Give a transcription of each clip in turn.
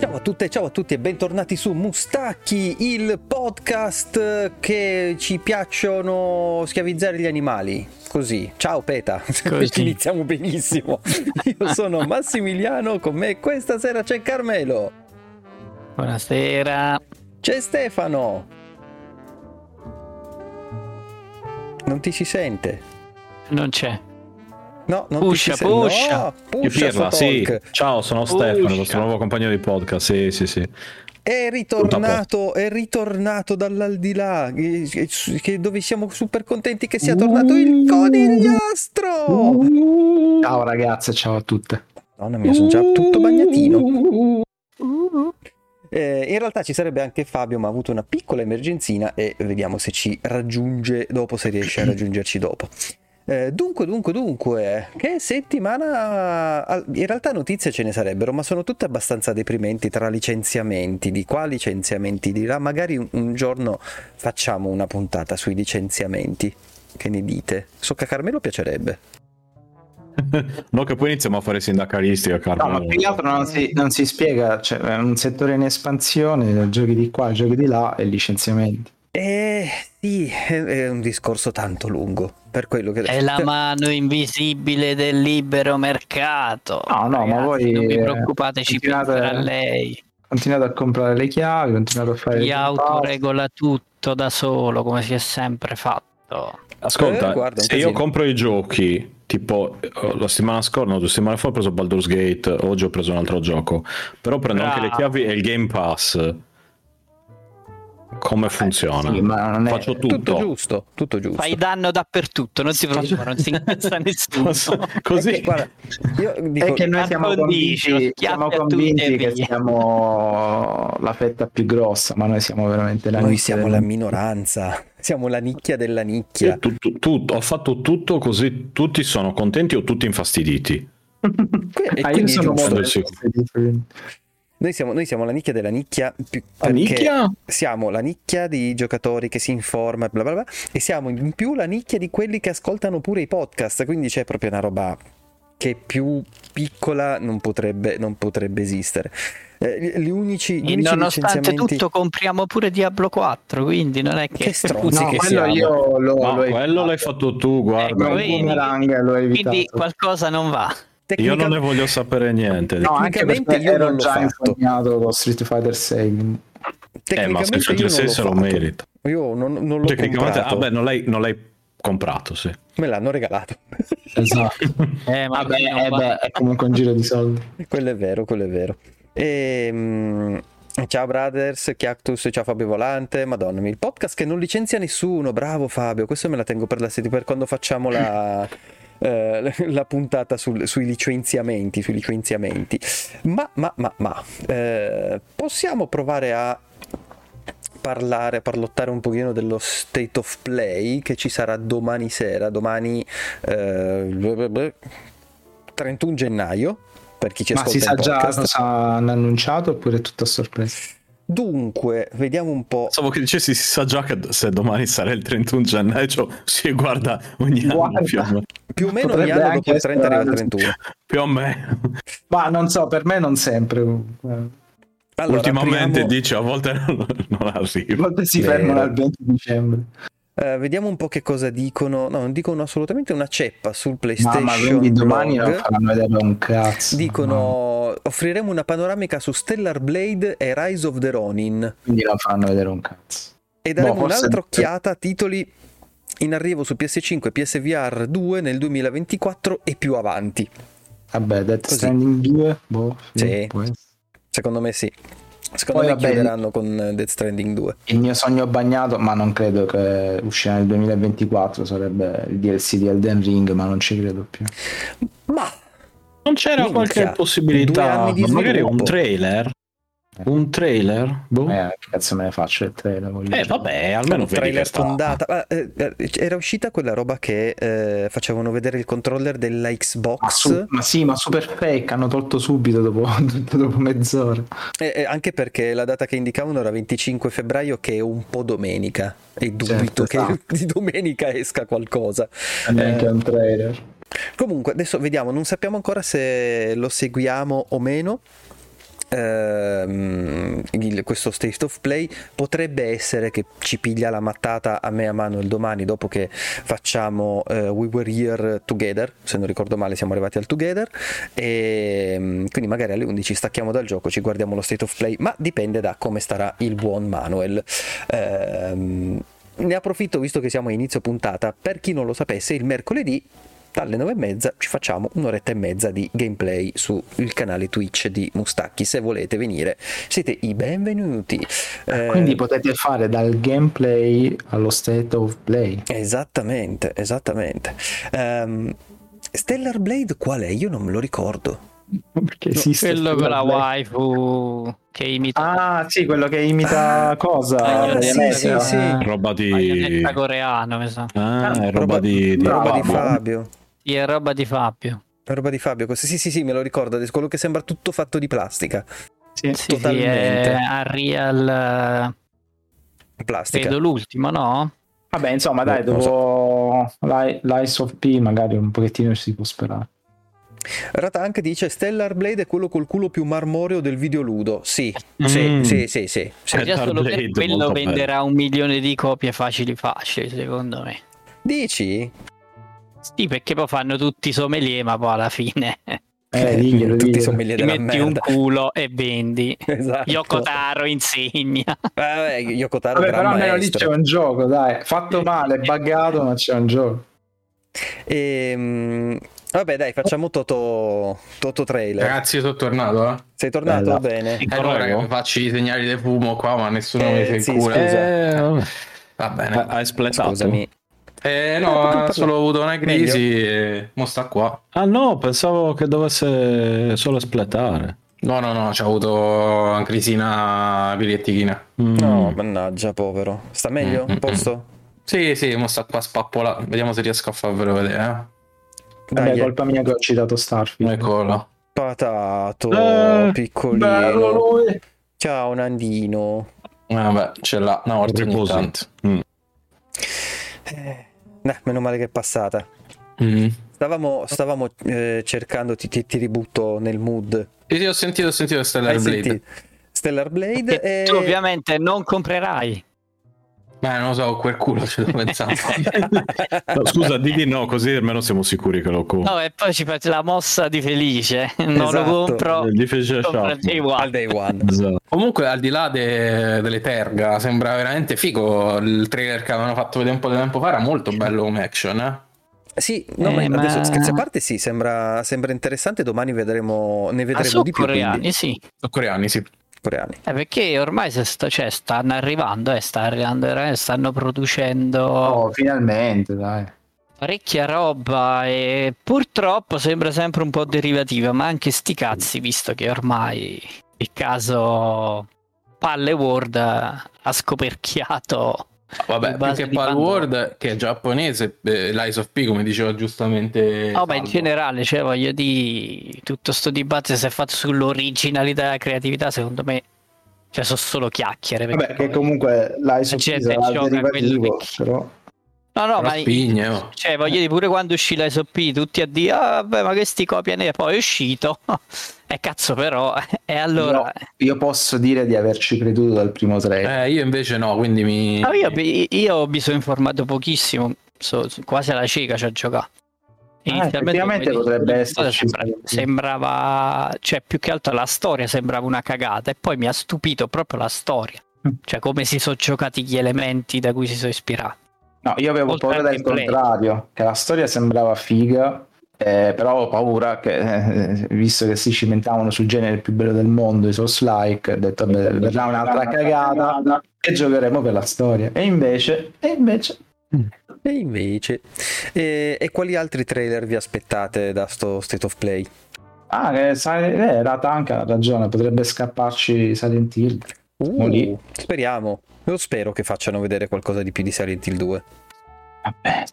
Ciao a tutte, ciao a tutti e bentornati su Mustacchi, il podcast che ci piacciono schiavizzare gli animali. Così, ciao Peta, Così. iniziamo benissimo. Io sono Massimiliano, con me questa sera c'è Carmelo, Buonasera. c'è Stefano. Non ti si sente? Non c'è. No, non Puscia, ti si sente. puscia. No, Io puscia Pirla, sì. Ciao, sono Stefano, il vostro nuovo compagno di podcast. Sì, sì, sì. È ritornato, è ritornato dall'aldilà, che- che- dove siamo super contenti che sia tornato il conigliastro. Ciao ragazze, ciao a tutte. Madonna mia, sono già tutto bagnatino. Eh, in realtà ci sarebbe anche Fabio, ma ha avuto una piccola emergenzina e vediamo se ci raggiunge dopo, se riesce a raggiungerci dopo. Eh, dunque, dunque, dunque, che settimana... In realtà notizie ce ne sarebbero, ma sono tutte abbastanza deprimenti tra licenziamenti. Di quali licenziamenti? Di là, magari un, un giorno facciamo una puntata sui licenziamenti. Che ne dite? So che a Carmelo piacerebbe. No, che poi iniziamo a fare sindacalistica, No, Carlo. ma più che altro non si, non si spiega, cioè, è un settore in espansione, giochi di qua, giochi di là e licenziamenti. Eh sì, è, un discorso tanto lungo. Per quello che... È la mano invisibile del libero mercato. No, no, ma Ragazzi, voi, Non vi eh, preoccupate, ci continuate- penserà lei. Continuate a comprare le chiavi, continuate a fare... Gli le autoregola tutto da solo, come si è sempre fatto. Ascolta, Eh, guarda, se io compro i giochi, tipo eh, la settimana scorsa, no, due settimane fa ho preso Baldur's Gate, oggi ho preso un altro gioco, però prendo anche le chiavi e il Game Pass. Come funziona? sì, ma non è- Faccio tutto tutto. giusto, tutto giusto. Fai danno dappertutto, non si preoccupa, non si incazza nessuno. Cos- Così, È che, guarda, io dico, È che noi siamo convinti, siamo convinti che siamo la fetta più grossa, ma noi siamo veramente la noi siamo la minoranza, siamo la nicchia della nicchia. tu- tu- tu- ho fatto tutto così tutti sono contenti o tutti infastiditi. Que- e Ah, io quindi sono giusto. molto. Noi siamo, noi siamo la nicchia della nicchia più, La perché nicchia? siamo la nicchia di giocatori che si informa bla bla bla e siamo in più la nicchia di quelli che ascoltano pure i podcast, quindi c'è proprio una roba che più piccola non potrebbe, non potrebbe esistere. Eh, gli, unici, gli unici nonostante licenziamenti... tutto compriamo pure Diablo 4, quindi non è che... Che stronzi No, che quello siamo. io lo, No, lo quello l'hai fatto tu, guarda. Ecco, Ma il vedi? lo hai evitato. Quindi qualcosa non va. Io non ne Tecnica- voglio sapere niente. No, anche Tecnicamente perché io ero già fatto. impegnato con Street Fighter 6. eh, ma tecnicamente Street Fighter non 6 l'ho se lo merita. Io non, non l'ho Tecnicamente, comprato, vabbè, non l'hai, non l'hai comprato, sì. me l'hanno regalato. Esatto. Eh, ma Vabbè, eh beh, è comunque un giro di soldi. quello è vero, quello è vero. Ehm, ciao Brothers, Chiactus, ciao Fabio Volante, madonna mia, il podcast che non licenzia nessuno, bravo Fabio, questo me la tengo per, la per quando facciamo la, eh, la puntata sul- sui licenziamenti, sui licenziamenti. Ma, ma, ma, ma, eh, possiamo provare a parlare, a parlottare un pochino dello state of play che ci sarà domani sera, domani eh, 31 gennaio, per chi ci Ma ascolta si sa già hanno annunciato oppure è tutto a sorpresa? Dunque, vediamo un po'. Pensavo che dicessi si sa già che se domani sarà il 31 gennaio, cioè, si guarda ogni anno Guarda. più o meno. Più o meno ogni anno anche dopo il 30 arriva il essere 31. Più o meno. Ma non so, per me non sempre. Allora, Ultimamente apriamo- dice a volte non, non A arriva. volte si fermano al 20 dicembre. Eh, vediamo un po' che cosa dicono. No, non dicono assolutamente una ceppa sul PlayStation. Mamma, quindi domani non faranno vedere un cazzo. Dicono offriremo una panoramica su Stellar Blade e Rise of the Ronin quindi non faranno vedere un cazzo. e daremo Boh, forse- un'altra occhiata a titoli in arrivo su PS5 e PSVR 2 nel 2024 e più avanti. Vabbè, Death Così. Stranding 2, boh, Sì. Secondo me sì. Secondo Poi, me vabbè, chiuderanno con Death Stranding 2. Il mio sogno bagnato, ma non credo che uscirà nel 2024, sarebbe il DLC di Elden Ring, ma non ci credo più. Ma Non c'era Minchia, qualche due possibilità, anni di magari un trailer? Un trailer? Boh. Eh, che cazzo me ne faccio il trailer? voglio Eh, dire. vabbè, almeno un trailer fondata. Ma, eh, eh, era uscita quella roba che eh, facevano vedere il controller della Ma, Xbox. su- ma sì, ma super fake, hanno tolto subito dopo, dopo mezz'ora. Eh, eh, anche perché la data che indicavano era 25 febbraio, che è un po' domenica. E dubito Certo, che esatto. di domenica esca qualcosa. Neanche Eh, un trailer. Comunque, adesso vediamo, non sappiamo ancora se lo seguiamo o meno. Ehm, il- questo State of Play potrebbe essere che ci piglia la mattata a me a mano il domani dopo che facciamo eh, We Were Here Together se non ricordo male siamo arrivati al Together e mm, quindi magari alle 11 stacchiamo dal gioco ci guardiamo lo State of Play ma dipende da come starà il buon Manuel. Ehm, ne approfitto visto che siamo a inizio puntata per chi non lo sapesse il mercoledì dalle 9 e mezza ci facciamo un'oretta e mezza di gameplay sul canale Twitch di Mustacchi. Se volete venire, siete i benvenuti. Eh, Quindi potete fare dal gameplay allo state of play. Esattamente, esattamente. Ehm, Stellar Blade qual è? Io non me lo ricordo. Perché esiste Quello con la waifu che imita Ah, sì, quello che imita cosa? Ah, sì, sì, sì. Eh. Roba di... Coreano, mi sa. Ah, è roba, Roba- di... di... Roba di Fabio. Sì, è roba di Fabio. È roba di Fabio. questo- Sì, sì, sì, me lo ricordo. Quello che sembra tutto fatto di plastica. Sì. Sì, sì, Totalmente. è Unreal, eh, Plastica. credo l'ultimo, no? Vabbè, insomma, dai, lo dopo l'I- l'Ice of P magari un pochettino si può sperare. Ratank dice Stellar Blade è quello col culo più marmoreo del videoludo. Sì, sì, Mm. sì, sì, sì, sì. Già solo per Blade, quello venderà un milione di copie facili facili, secondo me. Dici? Sì, perché poi fanno tutti sommelier, ma poi alla fine Eh, diglielo, Tutti diglielo. sommelier della metti un merda. culo e vendi. Esatto. Yoko Taro insegna. Vabbè, Yoko Taro, Vabbè, però almeno lì c'è un gioco, dai. Fatto male, buggato, ma c'è un gioco. Ehm, vabbè, dai, facciamo Toto, Toto trailer. Ragazzi, io sono tornato, eh. Sei tornato Bella. bene? Eh, allora mi faccio i segnali di fumo qua, ma nessuno Eh, mi sì, si cura. scusa. Eh. Va bene. Ha- Hai spletato? Scusami. Eh, no, ha solo avuto una Meglio. crisi e mo sta qua. Ah no, pensavo che dovesse solo espletare. No, no, no, c'ha avuto una crisina piriettichina. Mm. No, mannaggia, povero. Sta meglio? Mm, A posto? Sì, sì, mo sta qua spappola. Vediamo se riesco a farvelo vedere, eh. Vabbè, Dai, colpa mia che ho citato Starfield. Eccolo. patato, Eh, piccolino. Bello lui. Ciao, Nandino. Vabbè, ce l'ha una volta ogni Riposi. tanto. Mm. Eh, eh, meno male che è passata. Mm. Stavamo, stavamo eh, cercando, ti, ti, ti ributto nel mood. Sì, sì, ho sentito, ho sentito Stellar Hai Blade. sentito? Stellar Blade e... tu ovviamente non comprerai. Beh, non lo so, quel culo ci devo pensare. No, scusa, di di no, così almeno siamo sicuri che lo compro. No, e poi ci fate la mossa di felice. Non Esatto. lo compro. Gli fece compro shop. day one. Al day one. Esatto. Comunque, al di là de- delle terga, sembra veramente figo. Il trailer che avevano fatto vedere un po' di tempo fa era molto bello come action, eh? Sì, no, Eh, ma adesso ma- scherzi a parte sì, sembra, sembra interessante, domani vedremo, ne Ah, vedremo sono di più. coreani, quindi- sì. Coreani, sì. Coreani. Eh, perché ormai sta- cioè, stanno arrivando, eh, sta arrivando, stanno producendo Oh, finalmente, dai. parecchia roba e purtroppo sembra sempre un po' derivativa, ma anche sti cazzi, visto che ormai il caso Palle World ha scoperchiato Vabbè, più base che è giapponese, eh, l'Eyes of P, come diceva giustamente. No, ma in generale, cioè, voglio dire, tutto sto dibattito si è fatto sull'originalità e la creatività, secondo me, cioè, sono solo chiacchiere. Vabbè, che comunque l'Ice of P a quello derivativo, però... No, no, ma spigne, oh. cioè, voglio dire, pure quando uscì la SOP, tutti a dire, ah, vabbè, ma che sti copiano, e poi è uscito. e cazzo, però, e allora... Io posso dire di averci creduto dal primo trailer. Eh, io invece no, quindi mi. No, io, io mi sono informato pochissimo, so- quasi alla cieca ci ho giocato. effettivamente poi potrebbe di- esserci. sembra- sembrava, cioè più che altro la storia sembrava una cagata e poi mi ha stupito proprio la storia, Mm. cioè come si sono giocati gli elementi da cui si sono ispirati. No, io avevo Oltre paura del contrario, che la storia sembrava figa, eh, però ho paura che, eh, visto che si cimentavano sul genere più bello del mondo, i Souls-like, ho detto, vabbè, verrà un'altra cagata e giocheremo per la storia. E invece, e invece... E invece, e, e quali altri trailer vi aspettate da sto State of Play? Ah, sa- eh, era Tanka, ha ragione, potrebbe scapparci Silent Hill. Uh, speriamo. Io spero che facciano vedere qualcosa di più di Silent Hill 2. Vabbè.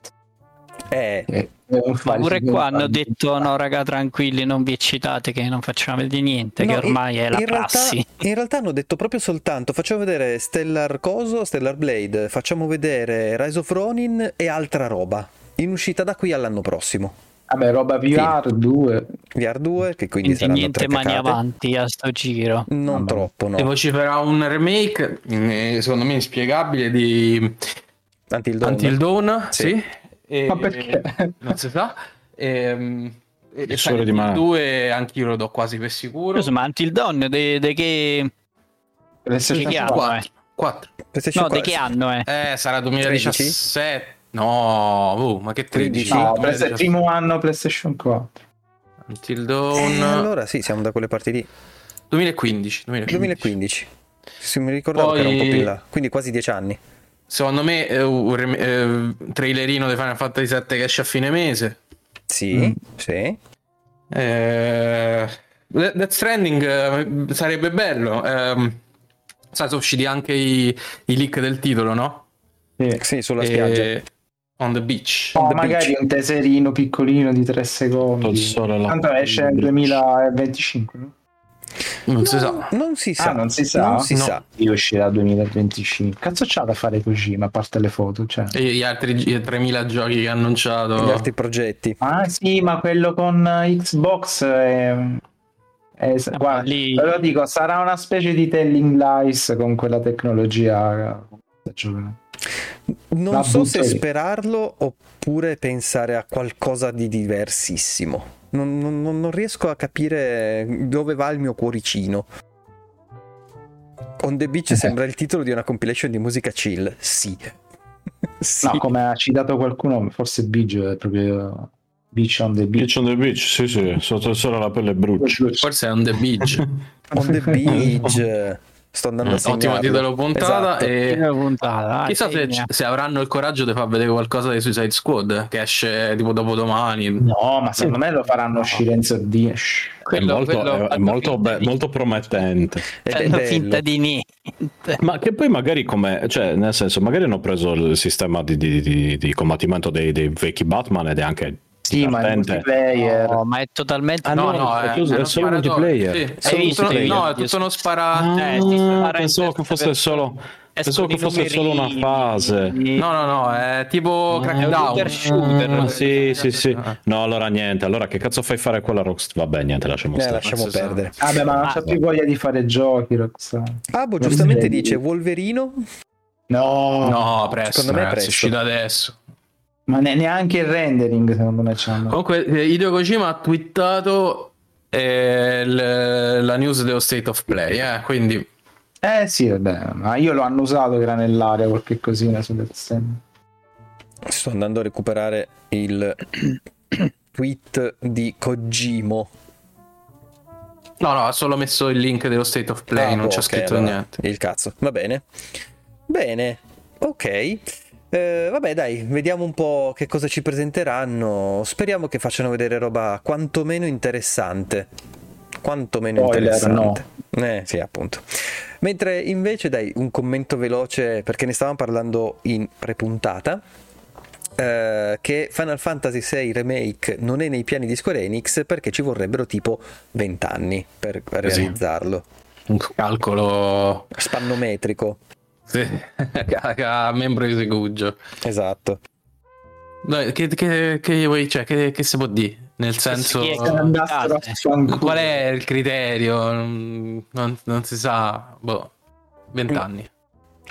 Eh, eh, pure qua hanno detto no raga tranquilli non vi eccitate che non facciamo vedere niente No, che ormai in- è la in prassi Realtà, in realtà hanno detto proprio soltanto facciamo vedere Stellar Coso, Stellar Blade, facciamo vedere Rise of Ronin e altra roba. In uscita da qui all'anno prossimo. Vabbè, roba VR 2. VR 2, che quindi, quindi saranno niente tre mani cacate. avanti a sto giro Non Vabbè. troppo, no. E vociferà un remake, eh, secondo me inspiegabile, di Until Dawn. Until Dawn, Sì. sì. E- Ma perché? Non si sa. Ehm, E, Il e sole di mare. 2 anch'io lo do quasi per sicuro. Scusa, ma Until Dawn di che PlayStation Che 4. anno è? 4. PlayStation no di 4. che anno è Eh, sarà 2017. No, oh, ma che 13? 13? No, 2017. Playsta- primo anno PlayStation 4. Until Eh, Dawn. allora sì, siamo da quelle parti lì. 2015. 2015. 2015. Se mi ricordavo che era un po' Poi- più in là, quindi quasi dieci anni. Secondo me è un rem- eh, trailerino di Final Fantasy VII che esce a fine mese. Sì, Mm. sì. Eh, Death Stranding eh, sarebbe bello. Ehm, sai, sono usciti anche i, i leak del titolo, no? Sì. Sì, sulla spiaggia. On the beach. No, the magari beach. un teserino piccolino di 3 Col secondi. sole. Tanto esce nel 2025. no? Non si sa. Non si sa. Ah, non si sa? Non si No. sa. Io uscirà 2025. Cazzo c'ha da fare Kojima a parte le foto? Cioè. E gli altri gi- 3000 giochi che ha annunciato. Gli altri progetti. Ah sì, ma quello con eh, Xbox è... è- guarda, lì- ve lo dico, sarà una specie di telling lies con quella tecnologia. eh, giocando. Non La so se sperarlo oppure pensare a qualcosa di diversissimo. Non, non- non- riesco a capire dove va il mio cuoricino. On the Beach Eh. sembra il titolo di una compilation di musica chill. Sì. sì. No, come ha citato qualcuno, forse Biggio è proprio Beach on the Beach. Beach on the beach, sì, sì, sotto il sole la pelle brucia. Forse è On the Beach. On the Beach. Sto andando a Ottimo segnarlo. titolo puntata. Esatto. E... Puntata, dai, Chissà se, se avranno il coraggio di far vedere qualcosa di Suicide Squad che esce tipo dopodomani. No, ma secondo me lo faranno uscire in sordina. Shh. È Quello- molto, quello è- molto, be- molto promettente. È fanno bello. finta di niente Ma che poi magari come, cioè, nel senso, magari hanno preso il sistema di, di- di- di combattimento dei, dei vecchi Batman ed è anche Sì, ma il divertente. multiplayer. No, ma è totalmente Ah, No, no, no, è è, chiuso- è uno solo multiplayer. Sì, è visto tutto, i no, è tutto uno spara. Ah, Eh, spara pensavo che fosse persona. solo, pensavo che fosse solo una fase. No, no, no, è tipo Crackdown. looter shooter. Ah, sì, sì, sì. No, allora niente. Allora che cazzo fai fare quella Rockstar? Vabbè, niente, lasciamo Eh, stare. lasciamo perdere. Vabbè, ma non Ah, c'ha più voglia di fare giochi. Rockstar. Abo Non giustamente dice. Wolverino. No, No, presto, Secondo me è è presto. uscito adesso. Ma ne- neanche il rendering secondo me c'hanno. Comunque, eh, Hideo Kojima ha twittato eh, l- la news dello State of Play, eh, quindi Eh sì, vabbè, ma io lo hanno usato che era nell'area qualche cosina su Death Stranding. Sto andando a recuperare il tweet di Kojimo. No, no, ha solo messo il link dello State of Play, Ah, non boh, c'è ok, scritto allora, niente. Il cazzo. Va bene. Bene. Ok. Eh, vabbè, dai, vediamo un po' che cosa ci presenteranno. Speriamo che facciano vedere roba quantomeno interessante. Quantomeno Spoiler, interessante. Eh, sì, appunto. Mentre invece, dai, un commento veloce, perché ne stavamo parlando in prepuntata. eh, che Final Fantasy VI Remake non è nei piani di Square Enix perché ci vorrebbero tipo 20 anni per sì. realizzarlo. Un calcolo Spannometrico. Sì, a membro di Segugio. Esatto. Dai, che, che, che, vuoi- cioè, che, che si può dire? Nel senso, Sì, Se ne andassero a Cazzo. fanculo. qual è il criterio? Non, non- non si sa. Boh, 20 anni.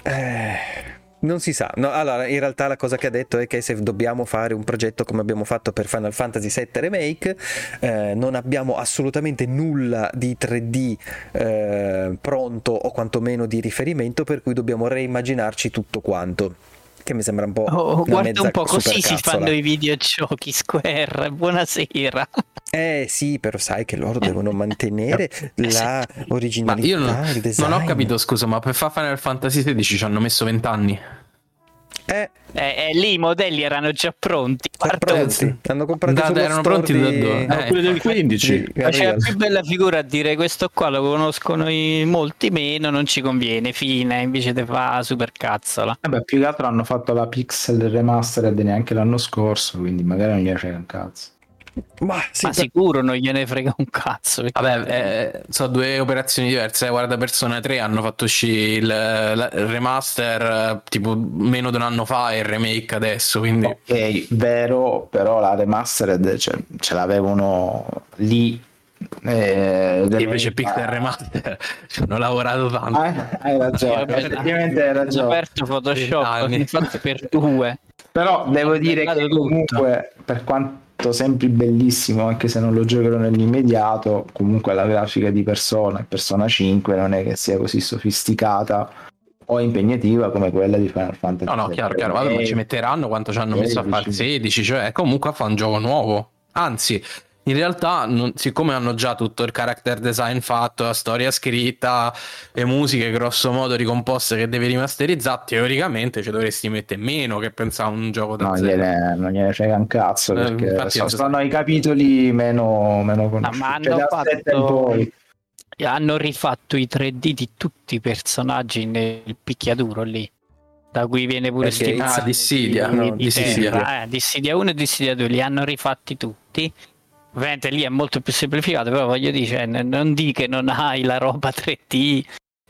Eh, non si sa. No, allora, in realtà la cosa che ha detto è che se dobbiamo fare un progetto come abbiamo fatto per Final Fantasy VII Remake, eh, non abbiamo assolutamente nulla di 3D eh, pronto o quantomeno di riferimento, per cui dobbiamo reimmaginarci tutto quanto. Che mi sembra un po'. Oh, guarda un po' così si fanno i videogiochi Square buonasera Eh sì, però sai che loro devono mantenere la Ma originalità, io non, non ho capito, scusa, ma per fare Final Fantasy XVI ci hanno messo 20 anni. Eh, eh, eh, lì i modelli erano già pronti Sono pronti. Hanno comprato Da- erano pronti di- da dove? No, Eh, quelli del 15. di Ma c'è la Unreal. più bella figura a dire questo qua lo conoscono i molti meno, non ci conviene, fine, invece te fa super cazzola. Vabbè, più che altro hanno fatto la Pixel Remastered neanche l'anno scorso, quindi magari non gliene frega un cazzo. Ma sì, Ma per- sicuro non gliene frega un cazzo. perché- Vabbè, eh, sono due operazioni diverse. eh. Guarda, Persona 3 hanno fatto uscire il, la- il remaster eh, tipo meno di un anno fa e il remake adesso. Quindi Ok, vero, però la Remastered cioè, ce l'avevano lì. Eh, E invece Pixel Remaster ci hanno lavorato tanto. Ah, hai ragione, effettivamente hai ragione. aperto Photoshop, per due. Però devo dire che tutto. comunque, per quanto sempre bellissimo, anche se non lo giocherò nell'immediato, comunque la grafica di Persona e Persona 5 non è che sia così sofisticata o impegnativa come quella di Final Fantasy. No, no, chiaro, chiaro. Ma ci metteranno quanto ci hanno messo a fare 16, cioè comunque a fare un gioco nuovo. Anzi, in realtà, non- siccome hanno già tutto il character design fatto, la storia scritta, le musiche grosso modo ricomposte che devi rimasterizzare, teoricamente ci dovresti mettere meno che pensare a un gioco da No, zero. gliene- non gliene frega un cazzo Eh, perché infatti so- sono i capitoli meno, meno conosciuti. ma Cioè, hanno da fatto-. Hanno rifatto i 3D di tutti i personaggi nel picchiaduro lì. Da cui viene pure Perché- Ah, Dissidia, di- no, di Dissidia. eh, Dissidia 1 e Dissidia 2 li hanno rifatti tutti. Ovviamente lì è molto più semplificato, però voglio dire, cioè, non di che non hai la roba 3D.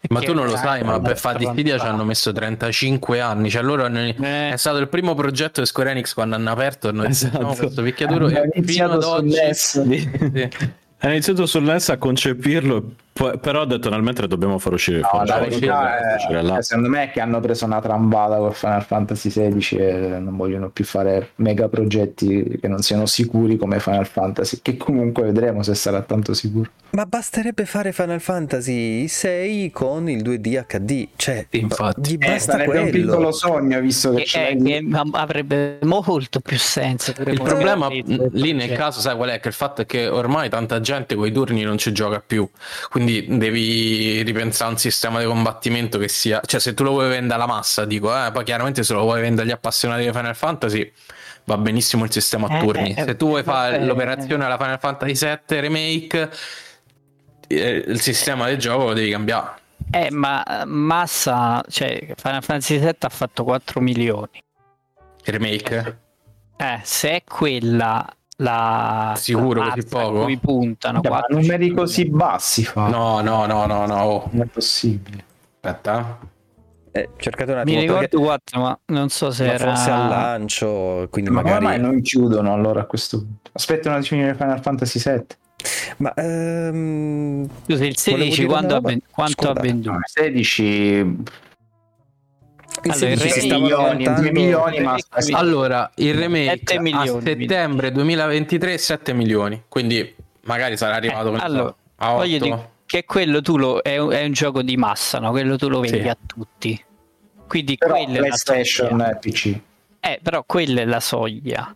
Ma tu non lo sai, ma per fare Dissidia ci hanno messo 35 anni. Cioè, loro hanno- Eh, è stato il primo progetto di Square Enix quando hanno aperto. Hanno Esatto. "No, questo picchiaduro Hanno e fino ad oggi. Sì. Ha iniziato sul NES a concepirlo, poi- però ha detto nel mentre dobbiamo far uscire il No, verità far uscire è, là. è, secondo me è che hanno preso una trambata con Final Fantasy XVI e non vogliono più fare mega progetti che non siano sicuri come Final Fantasy, che comunque vedremo se sarà tanto sicuro. Ma basterebbe fare Final Fantasy 6 con il 2D HD, cioè infatti. gli Eh, basta sarebbe un piccolo quello. sogno visto che che, eh, lì. che av- avrebbe molto più senso. Il problema lì nel caso, sai qual è? Che il fatto è che ormai tanta gente con i turni non ci gioca più. Quindi devi ripensare a un sistema di combattimento che sia. Cioè, se tu lo vuoi vendere alla massa, dico, eh, poi chiaramente se lo vuoi vendere agli appassionati di Final Fantasy. Va benissimo il sistema a Eh, turni. eh, Se tu vuoi fare l'operazione alla Final Fantasy VII Remake, eh, il sistema del gioco lo devi cambiare. Eh, ma eh, massa, cioè Final Fantasy VII ha fatto 4 milioni. Il remake? Eh, se è quella la Sicuro la così poco? cui puntano ma 4, numeri 5 così bassi fa. No, no, no, no, no. oh, Non è possibile. Aspetta. Eh, cercate un Mi attimo ricordo perché 4, ma non so se ma era forse al lancio, quindi Ma come magari mai non chiudono allora a questo punto? Aspettano di finire Final Fantasy VII. Ma ehm, Scusa, il 16 dire quando, una ha, ven- quanto ha Scusa. venduto? No, 16 il Allora, il 16 si remake- stava milioni, 2 milioni, ma Allora, il remake 7 milioni, a settembre 2023 7 milioni, quindi magari sarà arrivato Eh, allora, a 8. Voglio dire che quello tu lo, è, un, è un gioco di massa, no? Quello tu lo vendi Sì. a tutti. Quindi però quella è la PlayStation soglia. e PC. Eh, però quella è la soglia.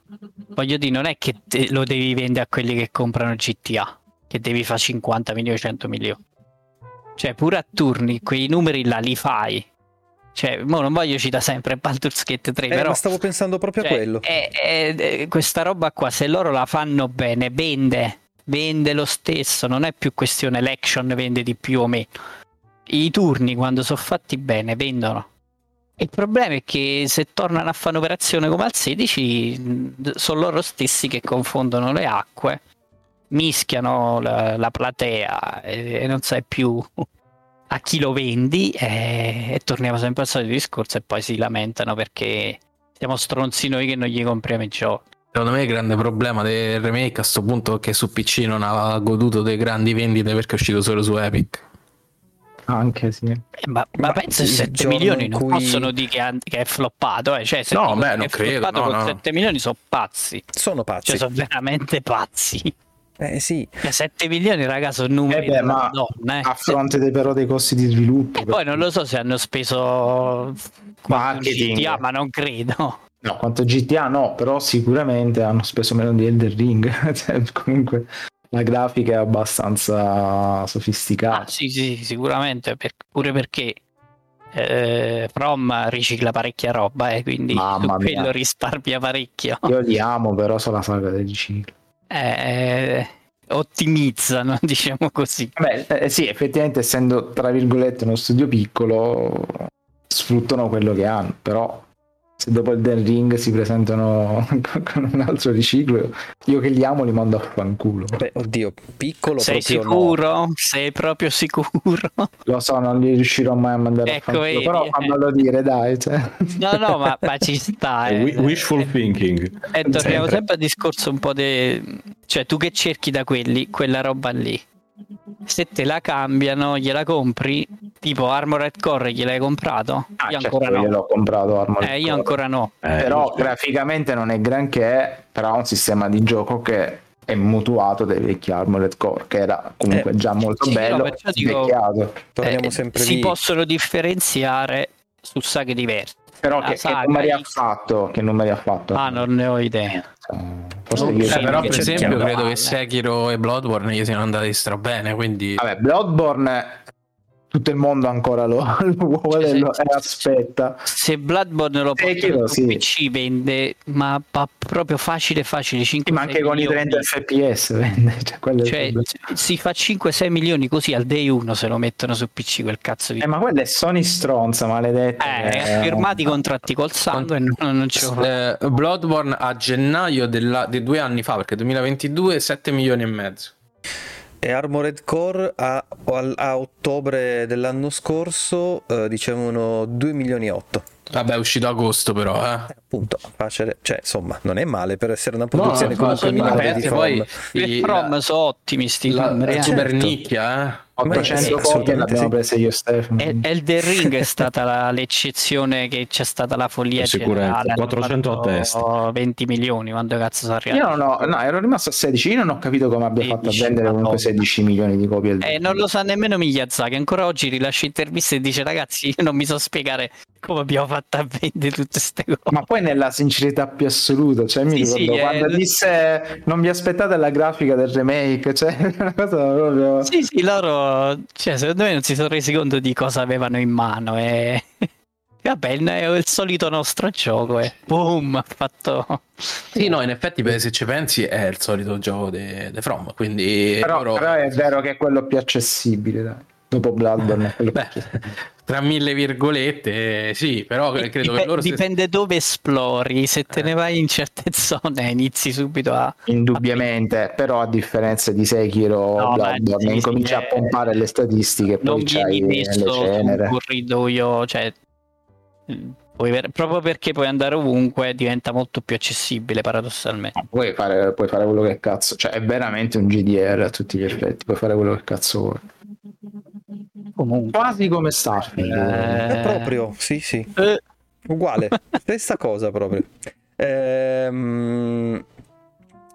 Voglio dire, non è che te- lo devi vendere a quelli che comprano GTA, che devi fare 50 milioni, 100 milioni. Cioè, pure a turni, quei numeri là li fai. Cioè, mo non voglio citare sempre Baldur's Gate 3, Eh, però ma stavo pensando proprio a cioè, quello. è- è- è- questa roba qua, se loro la fanno bene, vende, vende lo stesso, non è più questione l'action vende di più o meno. I turni, quando sono fatti bene, vendono. Il problema è che se tornano a fare un'operazione come al 16, mh, sono loro stessi che confondono le acque, mischiano la, la platea e, e non sai più a chi lo vendi e, e torniamo sempre al solito discorso e poi si lamentano perché siamo stronzi noi che non gli compriamo i giochi. Secondo me il grande problema del remake a sto punto è che su PC non ha goduto dei grandi vendite perché è uscito solo su Epic. Anche sì. Eh, ma, ma Ma penso il 7 giorno milioni non cui- possono dire che, che è floppato, eh. cioè, se No, beh, che non è credo, floppato no, con no. 7 milioni sono pazzi, Sono pazzi. cioè sono veramente pazzi. Eh sì. Cioè, 7 milioni, raga, sono numeri Eh beh, ma Madonna, eh. A fronte dei, però dei costi di sviluppo. E poi non lo so se hanno speso quanto Marketing. GTA, ma non credo. No, quanto GTA no, però sicuramente hanno speso meno di Elder Ring. Cioè, comunque la grafica è abbastanza Ah, sofisticata. sì, sì, sicuramente, per- pure perché eh, From ricicla parecchia roba, eh, quindi Mamma quello mia. risparmia parecchio. Io li amo, però sono la saga del riciclo. Eh, ottimizzano, diciamo così. Beh, eh, sì, effettivamente essendo tra virgolette uno studio piccolo, sfruttano quello che hanno, però se dopo il Den Ring si presentano con un altro riciclo, io che li amo li mando a fanculo. Beh, oddio, piccolo Sei proprio no. sicuro? Sei proprio sicuro? Lo so, non li riuscirò mai a mandare Ecco, a fanculo, vedi, però eh. fammelo dire, dai. Cioè. No, no, ma, ma ci sta. eh. Wi- Wishful thinking. E torniamo Sempre. sempre al discorso un po' de... Cioè, tu che cerchi da quelli, quella roba lì. Se te la cambiano, gliela compri? Tipo Armored Core gliel'hai comprato? Ah, io certo, ancora io no. l'ho comprato Armored Eh, io Core. ancora no. Eh, però graficamente non è granché, però ha un sistema di gioco che è mutuato dai vecchi Armored Core, che era comunque Eh, già molto sì, no, bello, perciò dico- Eh, sempre si lì. possono differenziare su saghe diverse. Però che, che saga numeri ha fatto? Che numeri ha fatto? Ah, non ne ho idea. Cioè, Forse Non però che per esempio credo che Sekiro e Bloodborne gli siano andati strabene, quindi Vabbè, Bloodborne tutto il mondo ancora lo, lo vuole Sì, sì, lo- sì, e sì. aspetta. Se Bloodborne lo Sekiro, porta su sì. PC vende, ma va proprio facile facile 5 Sì, ma anche con i 30 fps vende. Cioè, Cioè, si fa 5-6 milioni così al day 1 se lo mettono su PC quel cazzo di... Eh, ma quella è Sony stronza, maledetta. Eh, Eh, firmati i contratti col sangue e non, non vuole. Eh, Bloodborne a gennaio della- di due anni fa, perché 2022 7 milioni e mezzo. E Armored Core a, a ottobre dell'anno scorso eh, dicevano 2 milioni e 8. Vabbè, è uscito agosto però, eh. Appunto, facile, cioè insomma, non è male per essere una produzione no, comunque minore di From. poi i- From la- sono ottimi sti la- la eh. super certo. nicchia, eh. 800 sì, copie l'abbiamo sì. prese io e Stefano. El- Elden Ring è stata la- l'eccezione che c'è stata la follia generale. hanno 400 a testa. 20 milioni, quando cazzo sono Io arrivati? non ho, no, ero rimasto a 16. Io non ho capito come abbia fatto a 16, vendere comunque Madonna. 16 milioni di copie. Eh, non lo sa nemmeno Miyazaki, ancora oggi rilascia interviste e dice ragazzi io non mi so spiegare come abbiamo fatto a vendere tutte queste cose. Ma poi nella sincerità più assoluta, cioè mi Sì, ricordo sì, quando eh, disse non vi aspettate la grafica del remake, cioè una cosa proprio... Sì, sì, loro, cioè, secondo me non si sono resi conto di cosa avevano in mano e... Vabbè, il- è il solito nostro gioco e boom, ha fatto... Sì, no, in effetti se ci pensi è il solito gioco di From, quindi Però, loro- però è vero che è quello più accessibile, dai. Dopo Bloodborne Beh, tra mille virgolette, sì, però credo Dip- che loro stessi- Dipende dove esplori, se te Eh. ne vai in certe zone inizi subito a... Indubbiamente, però a differenza di Sekiro No, Bloodborne, sì, incominci sì, a pompare le statistiche e poi c'hai vieni le messo su un cenere. corridoio, cioè... puoi ver- proprio perché puoi andare ovunque diventa molto più accessibile paradossalmente. Puoi fare, puoi fare quello che cazzo, cioè è veramente un GDR a tutti gli effetti, puoi fare quello che cazzo vuoi. Comunque... Quasi come Starfield. Eh, Eh, proprio, sì, sì. eh, Uguale, stessa cosa proprio. Ehm,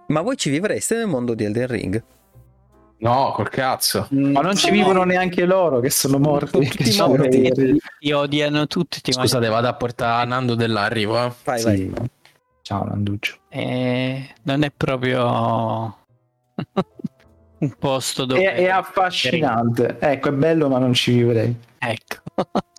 Ma voi ci vivreste nel mondo di Elden Ring? No, col cazzo. Ma non ci vivono neanche loro che sono morti. Tutti Che morti. veri. ti odiano tutti. Ti Scusate, vado a portare Nando dell'arrivo, eh. Vai, vai. Sì. Ciao Nanduccio. Eh, non è proprio un posto dove... È, è affascinante. Ecco, è bello ma non ci vivrei. Ecco.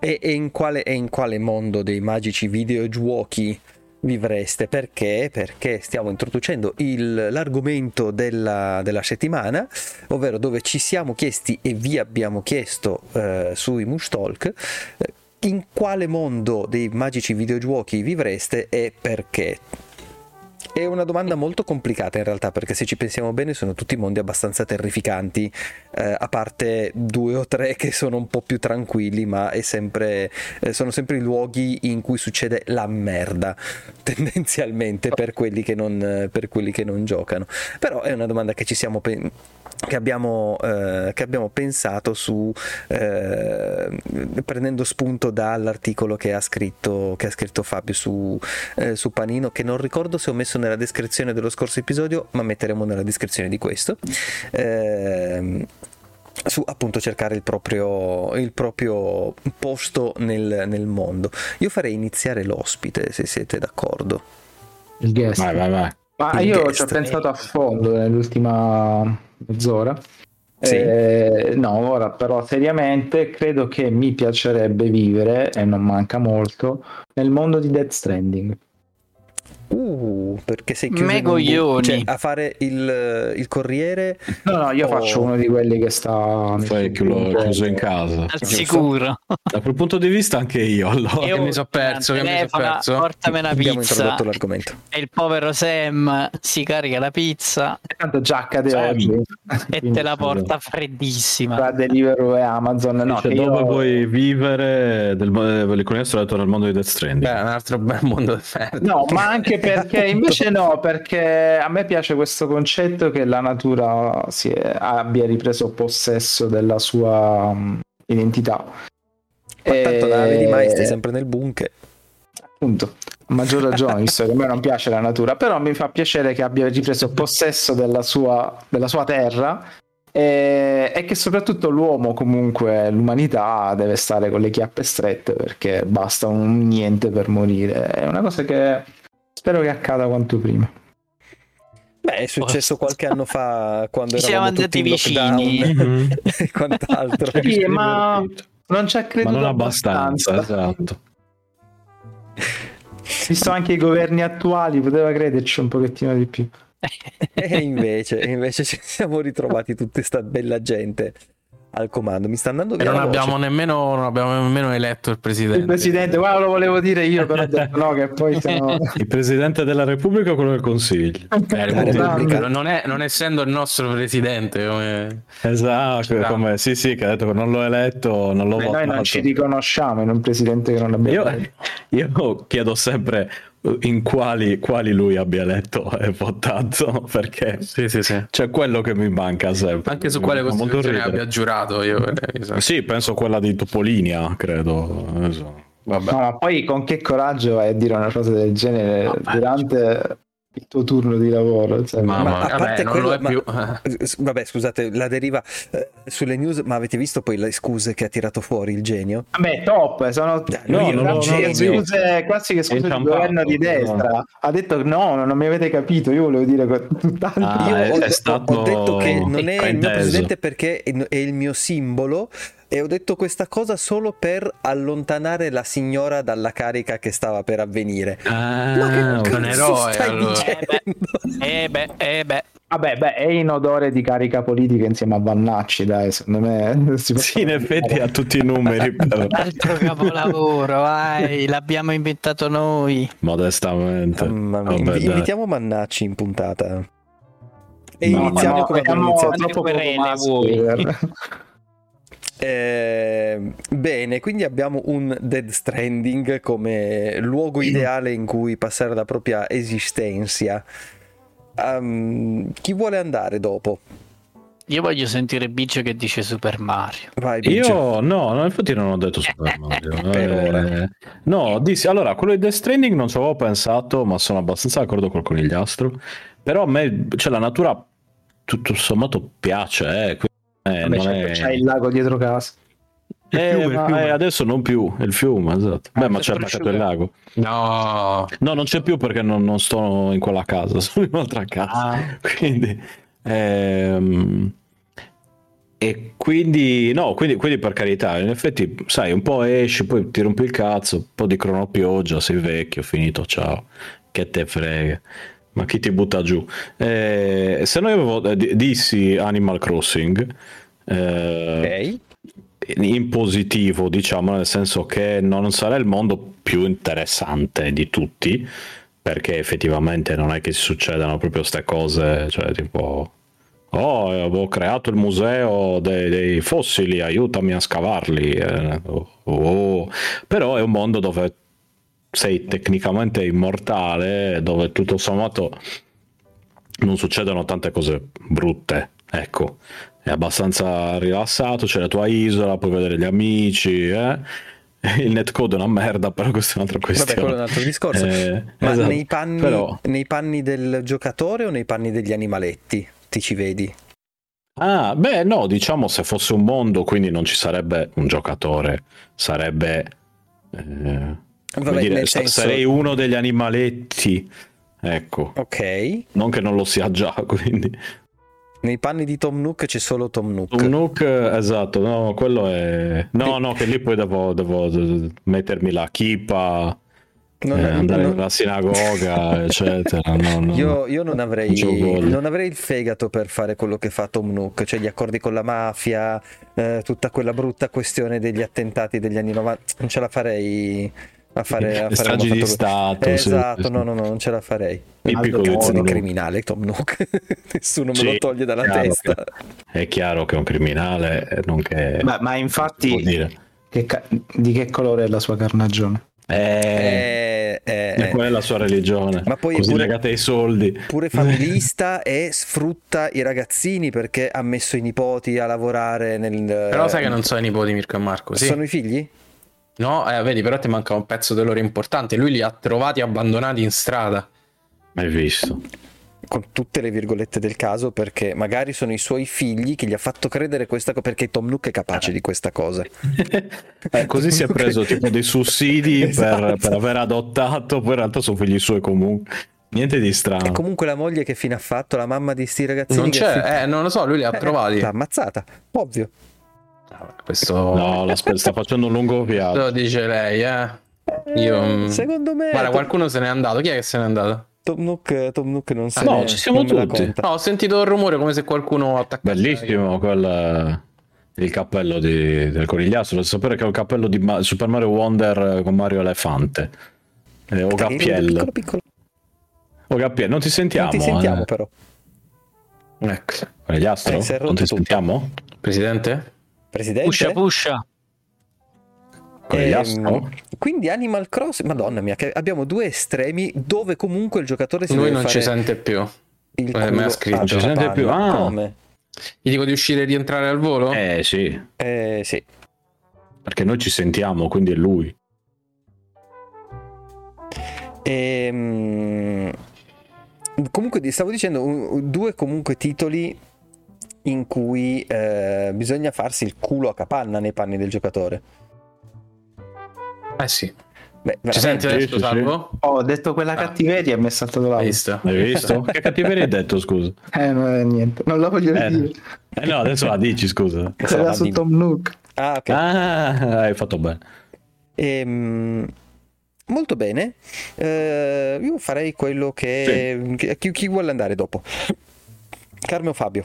E, e in quale, e in quale mondo dei magici videogiochi vivreste? Perché? Perché stiamo introducendo il- l'argomento della, della settimana, ovvero dove ci siamo chiesti e vi abbiamo chiesto eh, sui Mush Talk eh, in quale mondo dei magici videogiochi vivreste e perché. È una domanda molto complicata in realtà perché se ci pensiamo bene sono tutti mondi abbastanza terrificanti, eh, a parte due o tre che sono un po' più tranquilli, ma sempre, eh, sono sempre i luoghi in cui succede la merda, tendenzialmente per quelli che non, per quelli che non giocano. Però è una domanda che ci siamo pen- che abbiamo, eh, che abbiamo pensato su eh, prendendo spunto dall'articolo che ha scritto, che ha scritto Fabio su, eh, su Panino che non ricordo se ho messo nella descrizione dello scorso episodio ma metteremo nella descrizione di questo Ehm, su appunto cercare il proprio, il proprio posto nel, nel mondo io farei iniziare l'ospite se siete d'accordo Il guest. Vai, vai, vai. Ma io ci ho pensato a fondo nell'ultima mezz'ora Sì. Eh, no, ora però seriamente credo che mi piacerebbe vivere, e non manca molto, nel mondo di Death Stranding. Uh, perché sei chiuso Me coglioni. cioè, a fare il, il corriere No, no, io Oh. faccio uno di quelli che sta... Fai chiuso, chiuso in casa. Al sicuro. Da quel punto di vista anche io allora. Io- mi so perso, che mi so telefona, perso. Portami una abbiamo pizza. introdotto l'argomento. E il povero Sam si carica la pizza Tanto già accade oggi. e te la porta freddissima. Tra Deliveroo e Amazon. No, che dove io- vuoi vivere del, con il detto nel mondo di Death Stranding Beh, un altro bel mondo. No, ma anche perché invece no, perché a me piace questo concetto che la natura si è- abbia ripreso possesso della sua mm, identità. Ma tanto la vedi mai, stai E- sempre nel bunker. Appunto, a maggior ragione, visto che a me non piace la natura, però mi fa piacere che abbia ripreso possesso della sua, della sua terra e, e che soprattutto l'uomo, comunque l'umanità, deve stare con le chiappe strette perché basta un niente per morire. È una cosa che spero che accada quanto prima. Beh, è successo qualche anno fa quando Ci siamo eravamo tutti vicini. Mhm. e quant'altro. Sì, ma non ci ha ma creduto non abbastanza esatto Visto anche i governi attuali, poteva crederci un pochettino di più. E invece, e invece ci siamo ritrovati tutta sta bella gente al comando. Mi sta andando E via non abbiamo, nemmeno, non abbiamo nemmeno eletto il presidente. Il presidente, guarda, lo volevo dire io, però ho detto no, che poi siamo... il presidente della repubblica o quello del consiglio Eh, non, è- non essendo il nostro presidente, come... esatto Bravo. come, sì sì che ha detto che non l'ho eletto non l'ho Beh, noi votato non ci riconosciamo in un presidente che non abbiamo io, io chiedo sempre in quali, quali lui abbia eletto e votato perché Sì, sì, sì. c'è quello che mi manca sempre Anche su Mi quale costituzione abbia giurato io. esatto. sì penso quella di Topolinia credo vabbè No, ma poi con che coraggio vai a dire una cosa del genere Vabbè. durante il tuo turno di lavoro? cioè, Ma, Ma a vabbè, parte non quello, lo è ma- più. Vabbè, scusate, la deriva eh, sulle news, ma avete visto poi le scuse che ha tirato fuori il genio? Vabbè, top, sono No, non lo- classiche non l'ho scuse, scuse del governo di no. destra. Ha detto no, non mi avete capito, io volevo dire tutt'altro. Ah, Io è- ho, è stato ho detto che non è il mio presidente perché è il mio simbolo e ho detto questa cosa solo per allontanare la signora dalla carica che stava per avvenire. Ah, Ma che un cazzo eroe, stai allora. dicendo? Eh beh, eh beh. Vabbè, beh, è in odore di carica politica insieme a Vannacci, dai, secondo me si può sì in effetti ha tutti i numeri però, Altro capolavoro, vai, l'abbiamo inventato noi. modestamente Mamma mia, Vabbè, invitiamo Mannacci in puntata. E No, iniziamo no, come abbiamo iniziato. troppo per- Eh, bene, quindi abbiamo un Dead Stranding come luogo ideale in cui passare la propria esistenza. Ehm, chi vuole andare dopo? Io voglio sentire Biggio che dice Super Mario. Vai. Io no, no, infatti non ho detto Super Mario. Eh. No, dissi, allora, quello di Death Stranding non ci avevo pensato, ma sono abbastanza d'accordo col conigliastro. Però a me, cioè, la natura tutto sommato piace, eh, quindi, eh, Vabbè, non certo, è- c'è il lago dietro casa. Eh, fiume, ma, fiume. eh, adesso non più, il fiume, esatto. Beh, ma è c'è attaccato il lago. No, No, non c'è più perché non, non sto in quella casa, sono in un'altra casa. Ah. Quindi, ehm, e quindi, no, quindi, quindi per carità, in effetti, sai, un po' esci, poi ti rompi il cazzo, un po' di cronopioggia, sei vecchio, finito, ciao, che te frega. Ma chi ti butta giù? Eh, se noi avevo, eh, di- dissi Animal Crossing, eh, Ok. in positivo, diciamo, nel senso che non sarà il mondo più interessante di tutti, perché effettivamente non è che si succedano proprio queste cose, cioè tipo, oh, avevo creato il museo dei, dei fossili, aiutami a scavarli. eh, oh, oh. Però è un mondo dove sei tecnicamente immortale, dove tutto sommato non succedono tante cose brutte, ecco è abbastanza rilassato, c'è la tua isola, puoi vedere gli amici, eh? il netcode è una merda, però questa è un'altra Vabbè, questione. quello è un altro discorso. Eh, Ma esatto. nei, panni, Però- nei panni del giocatore o nei panni degli animaletti? Ti ci vedi? Ah, beh, no, diciamo se fosse un mondo, quindi non ci sarebbe un giocatore, sarebbe... eh, Vabbè, dire, senso- sarei uno degli animaletti, ecco, Ok. non che non lo sia già, quindi... Nei panni di Tom Nook c'è solo Tom Nook. Tom Nook, esatto, no, quello è... No, no, che lì poi devo, devo mettermi la kippa, Non- eh, andare non- alla sinagoga, eccetera. No, no. Io, io non, avrei, non avrei il fegato per fare quello che fa Tom Nook, cioè gli accordi con la mafia, eh, tutta quella brutta questione degli attentati degli anni 90. Non ce la farei a fare, a fare di. Stato. Esatto, sì. no, no, no, non ce la farei. Tipico cazzo di criminale Tom Nook, nessuno me Sì, lo toglie dalla chiaro testa. che- È chiaro che è un criminale, eh, non che... Ma, ma infatti, che ca- di che colore è la sua carnagione? Eh, Eh, eh, e eh. qual è la sua religione? Ma poi Così pure- legate ai soldi. pure familista e sfrutta i ragazzini perché ha messo i nipoti a lavorare nel... Però sai che non sono i nipoti Mirko e Marco, sì? Sono i figli? No, eh, vedi, però ti manca un pezzo di loro importante. Lui li ha trovati abbandonati in strada. Mai visto. con tutte le virgolette del caso perché magari sono i suoi figli che gli ha fatto credere questa cosa perché Tom Nook è capace di questa cosa Eh, così si è preso tipo dei sussidi Esatto. per, per aver adottato, poi in realtà sono figli suoi comunque. Niente di e strano. comunque la moglie che fine ha fatto la mamma di sti ragazzini Non c'è, fi- eh, non lo so, lui li ha Eh, trovati. l'ha ammazzata ovvio Questo No, la spe- sta facendo un lungo viaggio. lo dice lei, eh. Io... mm, secondo me Guarda, Tom, qualcuno se n'è andato. Chi è che se n'è andato? Tom Nook, Tom Nook non se no, ne- ci siamo tutti. No, ho sentito un rumore come se qualcuno attaccasse. Bellissimo quel, il cappello di- del conigliastro. Devo sapere che è un cappello di Ma- Super Mario Wonder con Mario Elefante. Eh, o piccolo. O Gappiel, non ti sentiamo. non ti sentiamo eh. però Ecco. Conigliastro? Eh, non ti tutto. sentiamo? Presidente? Presidente Puscia, puscia. Ehm, quindi Animal Crossing madonna mia che abbiamo due estremi dove comunque il giocatore si Lui deve non ci sente più. il Eh, me culo ha scritto. alla Ci sente più? Ah. come? Gli dico di uscire e rientrare al volo? Eh sì, Eh, sì perché noi ci sentiamo, quindi è lui. Ehm, comunque stavo dicendo due comunque titoli in cui eh, bisogna farsi il culo a capanna nei panni del giocatore. Eh sì. Beh, Ci senti adesso, sì, sì. Salvo? Ho detto quella Ah. cattiveria e mi è saltato Hai l'audio. visto? Hai visto? che cattiveria hai detto, scusa? Eh, non è niente, non la voglio Eh, dire. eh no, adesso la dici, scusa. Questa Era la su Tom Nook. Ah, ok. Ah, hai fatto bene. Ehm, molto bene. Eh, io farei quello che, che- chi, chi vuole andare dopo. Carme o Fabio?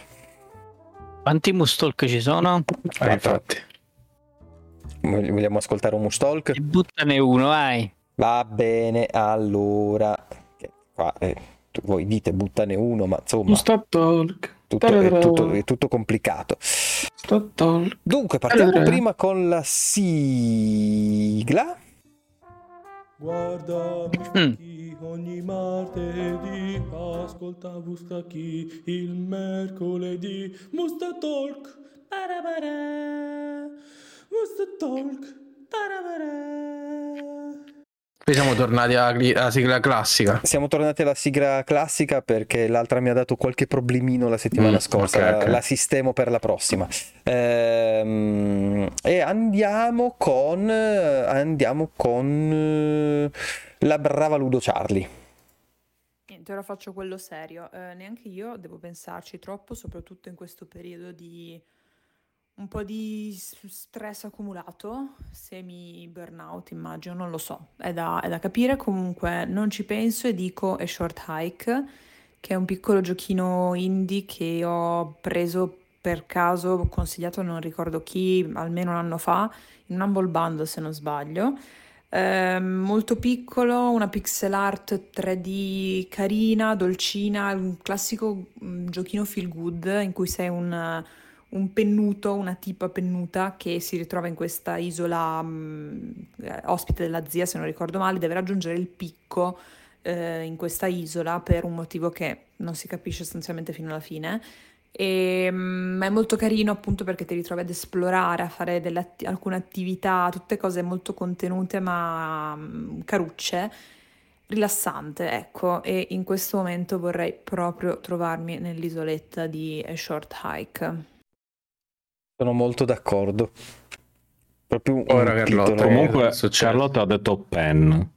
Quanti Mustalk ci sono? Eh, infatti. Vog- Vogliamo ascoltare un Mustalk? E buttane uno, vai. Va bene, allora. qua, eh, voi dite buttane uno, ma insomma, talk. tutto, è, tutto, è tutto complicato. talk. Dunque, partiamo Allora. prima con la sigla. Guarda Mm. Chi ogni martedì ascolta Mustaki il mercoledì Musta Talk parabara Musta Talk parabara Poi siamo tornati alla, sigla classica. Siamo tornati alla sigla classica perché l'altra mi ha dato qualche problemino la settimana Mm, scorsa. ok, la- ok. La, sistemo per la prossima. Ehm, e andiamo con. Andiamo con. La brava Ludo Charlie. Niente, ora faccio quello serio. Eh, neanche io devo pensarci troppo, soprattutto in questo periodo di un po' di stress accumulato, semi burnout, immagino, non lo so, è da, è da capire. Comunque non ci penso e dico A Short Hike, che è un piccolo giochino indie che ho preso per caso, consigliato non ricordo chi, almeno un anno fa, in un Humble Bundle se non sbaglio. Ehm, molto piccolo, una pixel art 3D carina, dolcina, un classico mm, giochino feel good in cui sei un, un pennuto, una tipa pennuta che si ritrova in questa isola mm, eh, ospite della zia, se non ricordo male, deve raggiungere il picco eh, in questa isola per un motivo che non si capisce sostanzialmente fino alla fine. E, mm, è molto carino appunto perché ti ritrovi ad esplorare, a fare delle atti- alcune attività, tutte cose molto contenute ma mm, carucce, rilassante, ecco. E in questo momento vorrei proprio trovarmi nell'isoletta di A Short Hike. Sono molto d'accordo. Proprio un Ora, Carlotta, Comunque? Carlotta ha detto pen.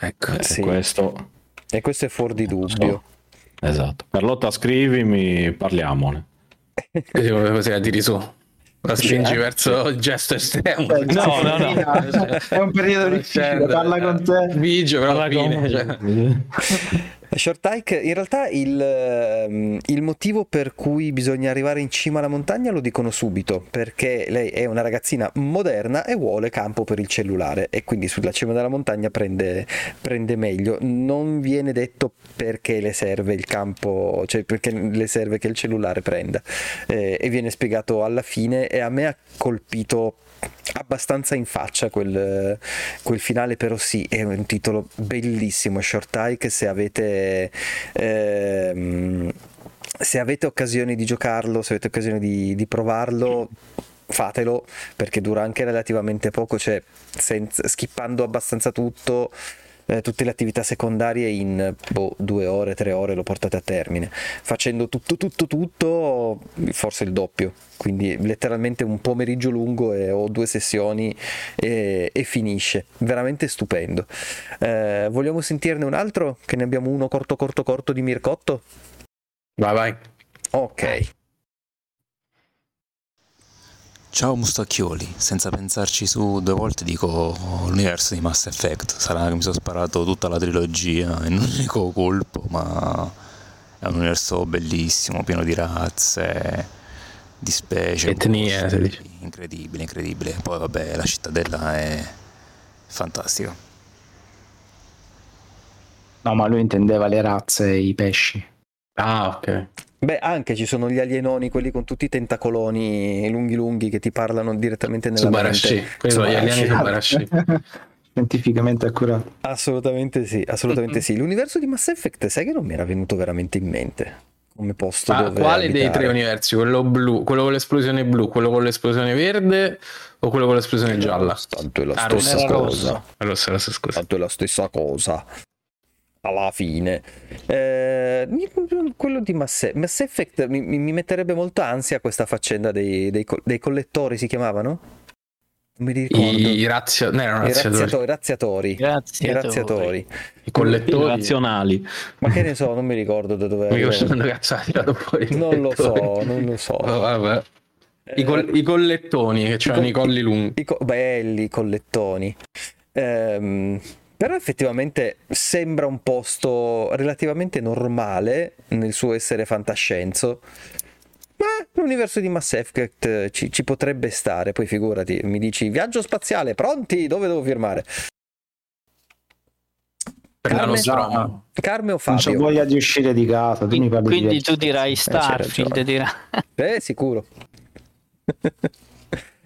Ecco. E Sì. questo E questo è fuori di dubbio. Esatto. Carlotta, scrivimi, parliamone. Così la tiri su. La spingi verso il gesto estremo. No, no, no. È un periodo difficile, parla con te. Vigio, però alla fine, cioè. Short hike, in realtà il, ehm, il motivo per cui bisogna arrivare in cima alla montagna lo dicono subito, perché lei è una ragazzina moderna e vuole campo per il cellulare e quindi sulla cima della montagna prende, prende meglio. Non viene detto perché le serve il campo, cioè perché le serve che il cellulare prenda. Eh, e viene spiegato alla fine e a me ha colpito abbastanza in faccia quel, quel, finale però sì è un titolo bellissimo Short Hike se avete ehm, se avete occasione di giocarlo se avete occasione di, di provarlo fatelo perché dura anche relativamente poco cioè senza, skippando abbastanza tutto eh, tutte le attività secondarie in boh, due ore, tre ore lo portate a termine. Facendo tutto, tutto, tutto, forse il doppio. Quindi letteralmente un pomeriggio lungo e, o due sessioni e, e finisce. Veramente stupendo. Eh, vogliamo sentirne un altro? Che ne abbiamo uno corto, corto, corto di Mircotto? Vai, vai. Ok. Ciao Mustacchioli, senza pensarci su due volte dico l'universo di Mass Effect, sarà che mi sono sparato tutta la trilogia in un unico colpo, ma è un universo bellissimo, pieno di razze, di specie, etnie, incredibile, incredibile. Poi vabbè, la cittadella è fantastica. No, ma lui intendeva le razze e i pesci. Ah, ok. Beh, anche ci sono gli alienoni, quelli con tutti i tentacoloni lunghi lunghi che ti parlano direttamente nella Subarashi. mente. Quelli sono gli alieni Subarashi. Scientificamente accurato. Assolutamente sì, assolutamente sì. L'universo di Mass Effect, sai che non mi era venuto veramente in mente come posto Ma dove quale dei abitare. tre universi? Quello blu, quello con l'esplosione blu, quello con l'esplosione verde o quello con l'esplosione gialla? Tanto è la Ah, stessa cosa. rossa. Rossa, rossa, scusa. Tanto è la stessa cosa. Alla fine, Eh, quello di Mass, E- Mass Effect mi, mi- metterebbe molto ansia questa faccenda dei, dei dei collettori, si chiamavano? Mi ricordo. I, i razio... no, erano I razziatori. razziatori, razziatori. Grazie. I razziatori. I collettori. Razionali. Ma che ne so, non mi ricordo da dove Mi cazzo ha tirato fuori i Non lo so, non lo so. Oh, vabbè. I, col- i collettoni che I hanno col- i colli lunghi. I co- belli collettoni. Ehm, però effettivamente sembra un posto relativamente normale nel suo essere fantascienzo. Ma l'universo di Mass Effect eh, ci, ci potrebbe stare. Poi figurati, mi dici viaggio spaziale, pronti? Dove devo firmare? Carme-. Carme o Non c'ho Fabio? voglia di uscire di casa. Tu mi parli di Quindi viaggio tu dirai Starfield, ragione. dirà. Eh, sicuro.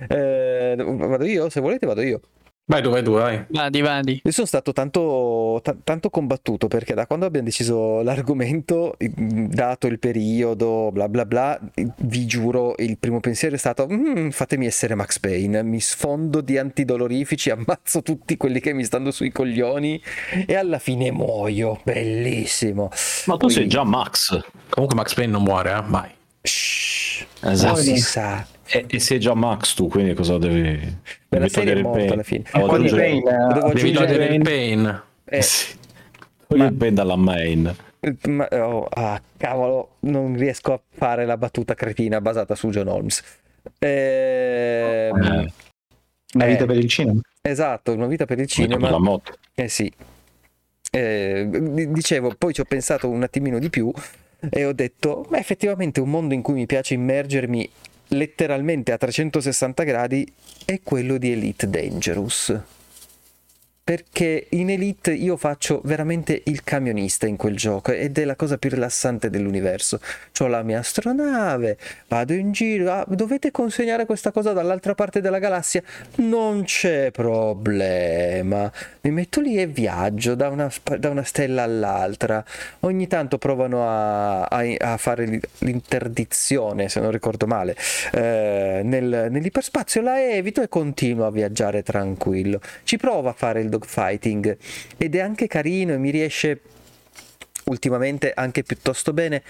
Eh, vado io? Se volete vado io. Vai vai tu, vai. Vadi, vadi. Io sono stato tanto, ta- tanto combattuto perché da quando abbiamo deciso l'argomento, dato il periodo, bla bla bla, vi giuro, il primo pensiero è stato "Mm, fatemi essere Max Payne, mi sfondo di antidolorifici, ammazzo tutti quelli che mi stanno sui coglioni e alla fine muoio, bellissimo. Ma tu Poi- sei già Max. Comunque Max Payne non muore, eh? Mai. Shh, Esatto. poi si sa. E, e sei già Max tu, quindi cosa devi... la devi togliere il morta pain. alla fine. Devo Con i aggiungere- Pain, eh, Devo Devi aggiungere togliere il pain. eh, Sì. Togli il pain dalla main. Ma, oh, ah, cavolo, non riesco a fare la battuta cretina basata su John Holmes. Ehm, Eh, Una vita eh. per il cinema. Esatto, una vita per il cinema. la moto. Eh sì. Eh, di- dicevo, poi ci ho pensato un attimino di più e ho detto, ma effettivamente un mondo in cui mi piace immergermi letteralmente a 360 gradi è quello di Elite Dangerous. Perché in Elite io faccio veramente il camionista in quel gioco ed è la cosa più rilassante dell'universo. Ho la mia astronave, vado in giro, ah, dovete consegnare questa cosa dall'altra parte della galassia? Non c'è problema. Mi metto lì e viaggio da una, da una stella all'altra. Ogni tanto provano a, a- a fare l'interdizione, se non ricordo male, eh, nel- nell'iperspazio. La evito e continuo a viaggiare tranquillo. Ci provo a fare il dogfighting. Ed è anche carino e mi riesce ultimamente anche piuttosto bene,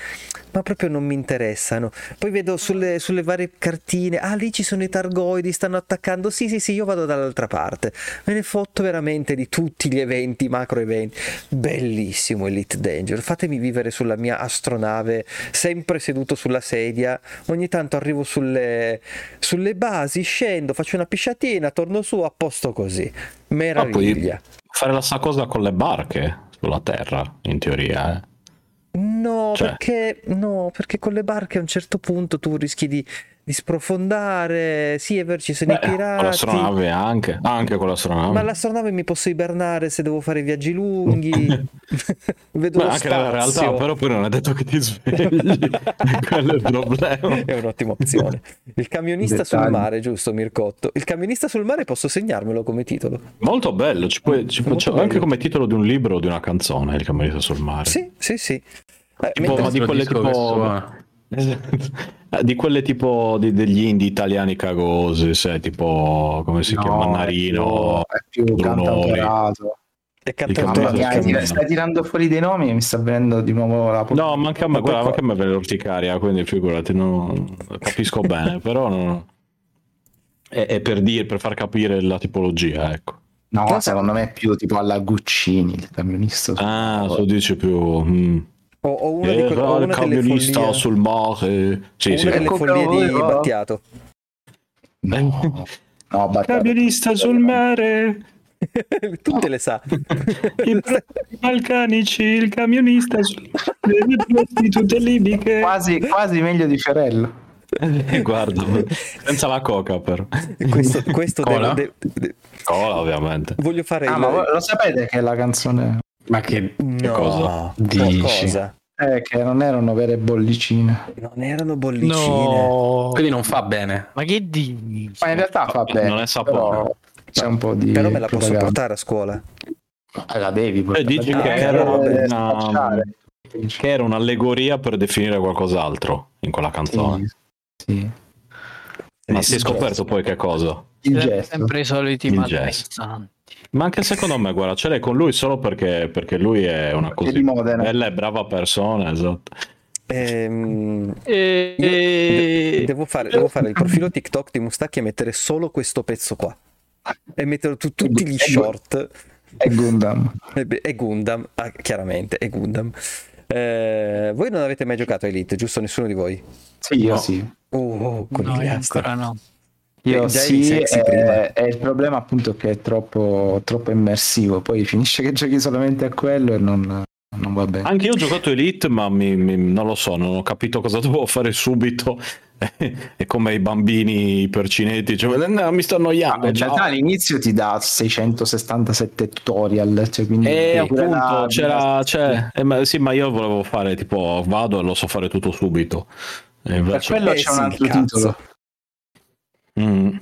ma proprio non mi interessano. Poi vedo sulle, sulle varie cartine, ah lì ci sono i targoidi, stanno attaccando, sì sì sì, io vado dall'altra parte. Me ne fotto veramente di tutti gli eventi, macro eventi. Bellissimo Elite Danger, fatemi vivere sulla mia astronave, sempre seduto sulla sedia, ogni tanto arrivo sulle, sulle basi, scendo, faccio una pisciatina, torno su, a posto così. Meraviglia. Fare la stessa cosa con le barche sulla Terra, in teoria. Eh. No, Cioè- perché, no, perché con le barche a un certo punto tu rischi di, di sprofondare. Sì, è vero, ci sono i Beh, con pirati. l'astronave anche, anche con l'astronave. Ma l'astronave mi posso ibernare se devo fare viaggi lunghi. Vedo Beh, lo anche nella realtà, però poi non è detto che ti svegli. Quello è il problema. È un'ottima opzione. Il camionista sul Dettagli. mare, giusto, Mircotto? Il camionista sul mare posso segnarmelo come titolo? Molto bello, ci puoi, ci puoi- Molto c'è anche bello. come titolo di un libro o di una canzone, Il camionista sul mare. Sì, sì, sì. Eh, Tipo, ma di quelle tipo... Eh, di quelle tipo di- degli indie italiani cagosi, se tipo come si No, chiama è Marino, più, è più cantautorato. è cantautorato. Mare. stai tirando fuori dei nomi e mi sta venendo di nuovo la No, ma anche a me, guarda, anche a me viene l'orticaria, quindi figurati, non capisco bene, però non- è, è per dire, per far capire la tipologia, ecco. No, secondo me è più tipo alla Guccini, il camionista. Ah, so dici più... mm. O, o una, di Eh, que- o il una camionista follie, sul mare. Sì, una sì. delle Ecco follie di va. Battiato. No, no Battiato. Camionista sul mare, Tutte le sa. i balcanici, il camionista sul mare, prostitute libiche. Quasi, quasi meglio di Fiorello. Eh, Guarda, senza la coca però. questo, questo Cola? devo- de- de- Cola ovviamente. voglio fare Ah, il... ma lo sapete che la canzone Ma che No, cosa? dici? cosa? è che non erano vere bollicine. Non erano bollicine. No. Quindi non fa bene. Ma che dici? Ma in realtà fa bene. Non è sapore. però C'è un po' di. Però me la posso propaganda. portare a scuola. Eh, La devi portare. Eh, dici che era una-. Che era un'allegoria per definire qualcos'altro in quella canzone. Sì, sì. Ma Eh, si è scoperto poi che cosa? Il gesto. Sempre i soliti Il malpensanti. Ma anche secondo me, guarda, ce l'hai con lui solo perché, perché lui è una È così di Modena. bella e brava persona, esatto. Ehm, E... de- devo, fare, devo fare il profilo TikTok di Mustacchi e mettere solo questo pezzo qua. E metterlo su tutti gli short. È Gundam. E beh, È Gundam, ah, chiaramente, è Gundam. Eh, voi non avete mai giocato a Elite, giusto? Nessuno di voi? Sì, io No. sì. Oh, oh, No, ancora no. Io sì, eri sexy prima. e, e il problema appunto è che è troppo, troppo immersivo, poi finisce che giochi solamente a quello e non, non va bene. Anche io ho giocato Elite, ma mi- mi- non lo so, non ho capito cosa dovevo fare subito. è come i bambini ipercineti, cioè, no, mi sto annoiando. Ah, in realtà all'inizio ti dà 667 tutorial, cioè quindi E pure appunto la- c'era, c'è, eh, ma, sì, ma io volevo fare tipo vado e lo so fare tutto subito. E per invece, quello Eh c'è sì, un altro cazzo. titolo. Mm.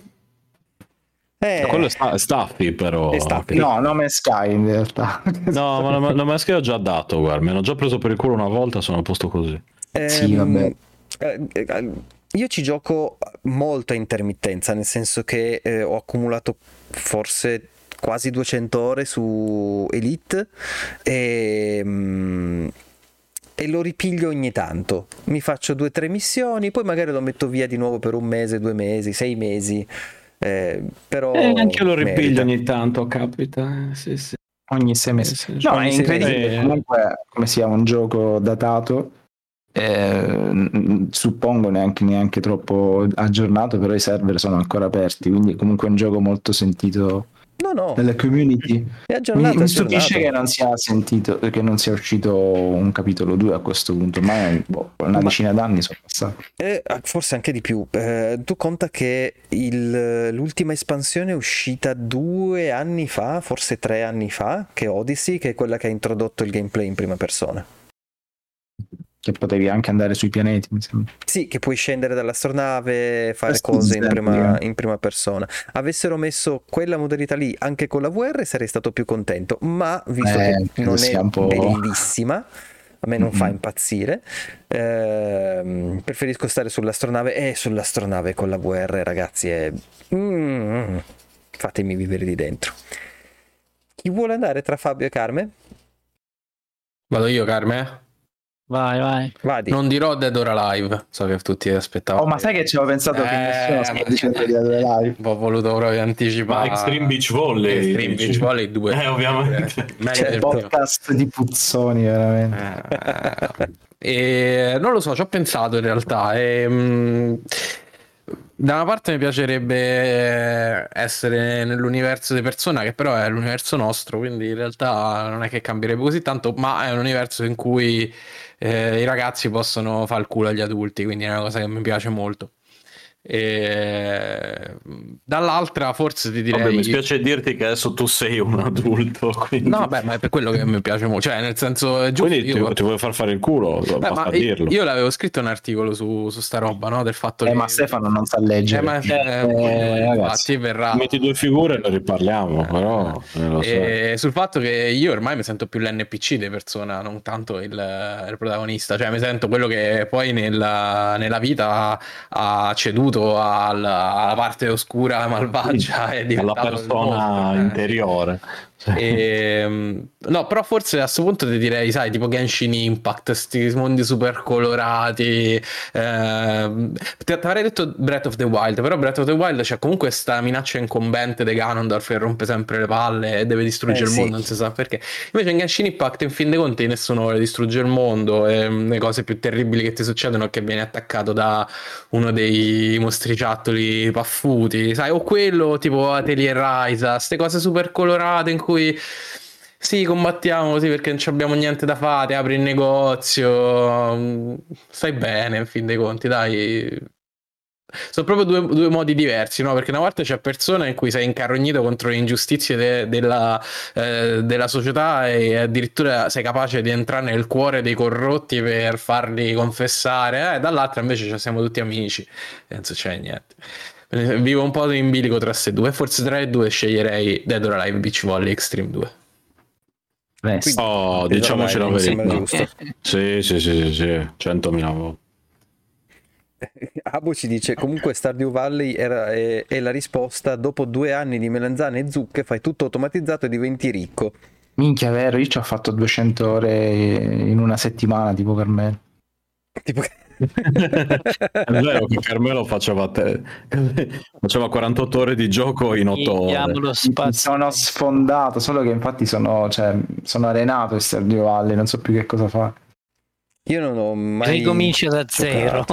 Eh, quello è sta- Staffy, però. È Staffy. No, nome Sky in realtà. No, ma non non me l'ho già dato, guarda, mi hanno già preso per il culo una volta, sono a posto così. Sì, ehm, vabbè. eh, eh, io ci gioco molto a intermittenza, nel senso che eh, ho accumulato forse quasi 200 ore su Elite e, mm, e lo ripiglio ogni tanto. Mi faccio due o tre missioni, poi magari lo metto via di nuovo per un mese, due mesi, sei mesi. eh, però Eh, anche io lo merita. ripiglio ogni tanto, capita. eh, Sì, sì. ogni sei mesi. Sì, No, è ogni sei incredibile mesi. comunque come sia un gioco datato. eh, suppongo neanche, neanche troppo aggiornato, però i server sono ancora aperti, quindi comunque è un gioco molto sentito No, no, nelle community. è Mi, aggiornato. mi è stupisce che non sia sentito, che non sia uscito un capitolo 2 a questo punto, ma boh, una Ma- decina d'anni sono passati. Eh, forse anche di più. Eh, tu conta che il- l'ultima espansione è uscita due anni fa, forse tre anni fa, che è Odyssey, che è quella che ha introdotto il gameplay in prima persona. Che potevi anche andare sui pianeti, mi sembra. Sì, che puoi scendere dall'astronave, fare Questo cose in prima, eh. in prima persona. Avessero messo quella modalità lì anche con la VR sarei stato più contento, ma visto Eh, che non è sia un po'- bellissima, a me non fa Mhm. impazzire, ehm, preferisco stare sull'astronave e sull'astronave con la VR, ragazzi, è... Mm, fatemi vivere di dentro. Chi vuole andare tra Fabio e Carme? Vado io, Carme? Vai, vai. Vadi. Non dirò Dead or Alive, so che tutti aspettavano. Oh, ma sai che ci avevo pensato che Eh, nessuno sta ma- dicendo di avere live. Ho voluto proprio Ma anticipare. Extreme Beach Volley. Extreme? Beach Volley 2. Eh, ovviamente. Certo. del primo. Podcast di puzzoni, veramente. Eh, e non lo so, ci ho pensato in realtà. E, mm, da una parte mi piacerebbe essere nell'universo di persona, che però è l'universo nostro, quindi in realtà non è che cambierebbe così tanto, ma è un universo in cui eh, i ragazzi possono fare il culo agli adulti, quindi è una cosa che mi piace molto. E, dall'altra, forse ti direi. Vabbè, mi spiace dirti che adesso tu sei un adulto. Quindi, No, beh, ma è per quello che mi piace molto. Cioè, nel senso, è giusto. quindi io- ti, ti vuoi far fare il culo? Beh, basta ma dirlo. io l'avevo scritto un articolo su, su sta roba, no? Del fatto Eh, che. ma Stefano non sa leggere. Eh, ma Eh, eh, ragazzi. infatti verrà. Metti due figure e ne riparliamo, però eh, so. E sul fatto che io ormai mi sento più l'NPC di persona, non tanto il, il protagonista, cioè mi sento quello che poi nella, nella vita ha ceduto al- alla parte oscura, malvagia e è alla persona eh. interiore. E, no, però forse a questo punto ti direi, sai, tipo Genshin Impact, sti mondi super colorati. ehm, ti, avrei detto Breath of the Wild, però Breath of the Wild c'è comunque sta minaccia incombente di Ganondorf che rompe sempre le palle e deve distruggere Eh, il sì. mondo, non si sa perché. Invece in Genshin Impact, in fin dei conti, nessuno vuole distruggere il mondo e mm, le cose più terribili che ti succedono è che vieni attaccato da uno dei mostriciattoli paffuti, sai, o quello tipo Atelier Ryza, queste cose super colorate in cui sì, combattiamo così perché non abbiamo niente da fare, apri il negozio, mm, stai bene, in fin dei conti, dai. Sono proprio due, due modi diversi, no? Perché una volta c'è persona in cui sei incarrognito contro le ingiustizie de- della, eh, della società e addirittura sei capace di entrare nel cuore dei corrotti per farli confessare, eh, dall'altra invece ci siamo tutti amici e non succede niente. Eh, Vivo un po' in bilico tra queste due, forse tra le due sceglierei Dead or Alive Beach Volley Extreme 2. Eh, Quindi- Oh, sembra verità. giusto. Sì, sì, sì, sì, sì, 100.000 volte. Abu ci dice comunque Stardew Valley era- è, è la risposta dopo due anni di melanzane e zucche fai tutto automatizzato e diventi ricco Minchia, vero, io ci ho fatto 200 ore in una settimana, tipo per me. tipo che- È vero che Carmelo faceva, te- faceva 48 ore di gioco in 8 Diamo ore. sono sfondato, solo che infatti sono, cioè, sono arenato in Stardew Valley, non so più che cosa fare. io non ho mai Ricomincia da zero.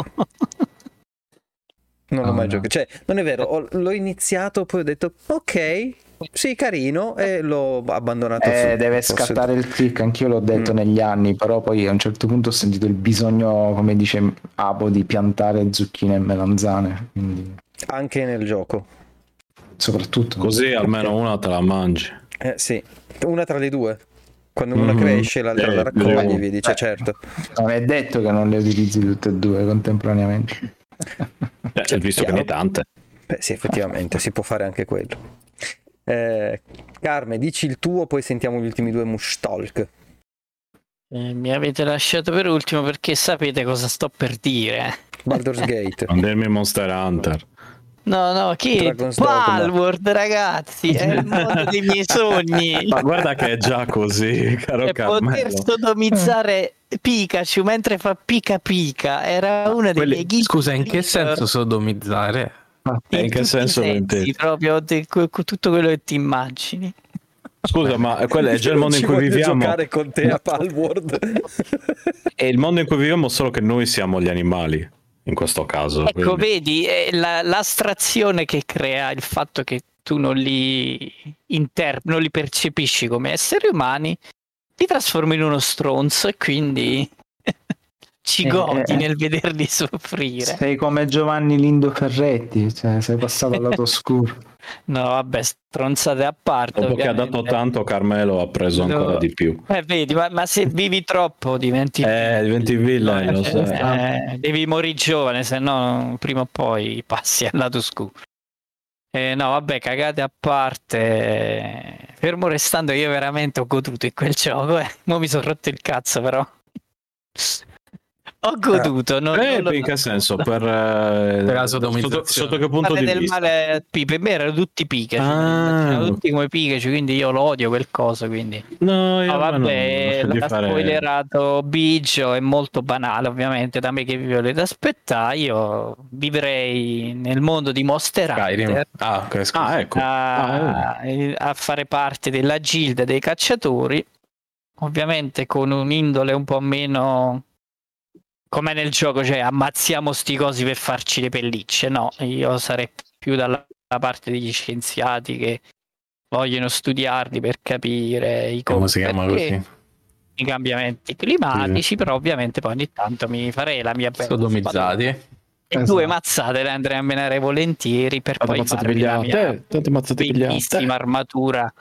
non ho No, mai no. giocato cioè non è vero ho- l'ho iniziato poi ho detto ok sì carino e l'ho abbandonato Eh, su- deve forse- scattare il click, anch'io l'ho detto Mm. negli anni, però poi a un certo punto ho sentito il bisogno, come dice Abo, di piantare zucchine e melanzane, quindi anche nel gioco soprattutto. Così almeno una te la mangi. eh sì una tra le due quando una Mhm. cresce l'altra Eh, la raccoglie e dice Eh. certo Non è detto che non le utilizzi tutte e due contemporaneamente. Eh, visto che chiaro. ne hai tante. Beh, sì, effettivamente si può fare anche quello. Eh, Carme, dici il tuo, poi sentiamo gli ultimi due mush talk. Eh, mi avete lasciato per ultimo perché sapete cosa sto per dire. Baldur's Gate. Non dirmi Monster Hunter. No, no, chi? Palworld, ragazzi, è il mondo dei miei sogni. Ma guarda che è già così, caro E poter Carmelo. sodomizzare Pikachu mentre fa pica pica era una delle Quelli- Scusa, in che senso sodomizzare? E in che senso lo sensi, proprio de- tutto quello che ti immagini. Scusa, ma quello è già il Non mondo in cui voglio viviamo. giocare con te a Palworld. È il mondo in cui viviamo, solo che noi siamo gli animali. In questo caso. Ecco, quindi- vedi, la- l'astrazione che crea il fatto che tu non li, inter- non li percepisci come esseri umani, ti trasformi in uno stronzo e quindi ci Eh, godi eh. nel vederli soffrire. Sei come Giovanni Lindo Ferretti, cioè sei passato al lato oscuro. No, vabbè, stronzate a parte. Dopo che ha dato tanto, Carmelo ha preso No. ancora di più. Eh, vedi, ma, ma se vivi troppo diventi... Eh, diventi villain, lo so. Eh, devi morire giovane, se no prima o poi passi al lato scuro. Eh, no, vabbè, cagate a parte. Fermo restando, io veramente ho goduto in quel gioco. Eh. Mo mi sono rotto il cazzo, però. Ho goduto. Non, Eh, non lo in che so. senso? Per, eh, Per la sotto, sodomizzazione. sotto che punto Fare di del vista? male a Pi- per me erano tutti Pikachu, Ah. erano tutti come Pikachu, quindi io lo odio quel coso, quindi... No, io a non- vabbè, l'ha fare- spoilerato Biggio, è molto banale ovviamente, da me che vi volete aspettare, io vivrei nel mondo di Monster Skyrim. Hunter Ah. Ah, ecco. Ah, a, a fare parte della gilda dei cacciatori, ovviamente con un'indole un po' meno come nel gioco, cioè ammazziamo sti cosi per farci le pellicce. No, io sarei più dalla parte degli scienziati che vogliono studiarli per capire i Come si chiama così? i cambiamenti climatici, però ovviamente poi ogni tanto mi farei la mia bella Sodomizzati. E Esatto. due mazzate le andrei a menare volentieri per Tante poi mazzate farmi la mia tante mazzate bellissima armatura.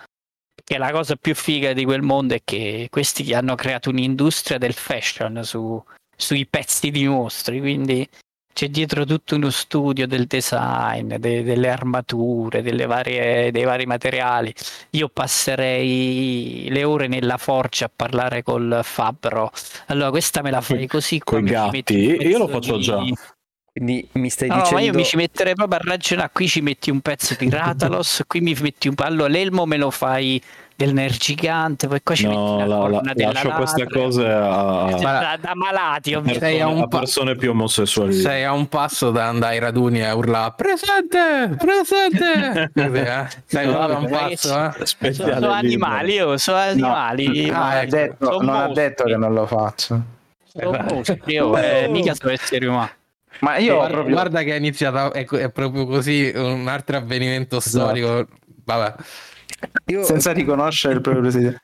Che la cosa più figa di quel mondo è che questi ti hanno creato un'industria del fashion su- sui pezzi di mostri, quindi c'è dietro tutto uno studio del design, de- delle armature, delle varie- dei vari materiali. Io passerei le ore nella forgia a parlare col fabbro. Allora, questa me la fai così mi ci gatti? Io lo faccio di- già. Quindi mi stai No, no, ma dicendo... io mi ci metterei proprio a ragionare. Qui ci metti un pezzo di Ratalos, qui mi metti un allora l'elmo me lo fai del nergigante, poi qua ci No, metti la la- corna la- della lascio queste ladra. cose a, a- da, da malati, ovviamente. Sei a un a pa- persone più omosessuali. Sei a un passo da andare ai raduni a urlare presente, presente. Così, eh? Sei No, proprio a un vabbè, passo, eh? Sono, sono animali, io sono animali. No, ma- ha detto- sono non ha mostri, detto che non lo faccio. sono mostri, io, eh, mica sono esseri umani. Ma io guarda, proprio... guarda che è iniziato, è, è proprio così un altro avvenimento storico. Vabbè, Io- senza riconoscere il proprio presidente.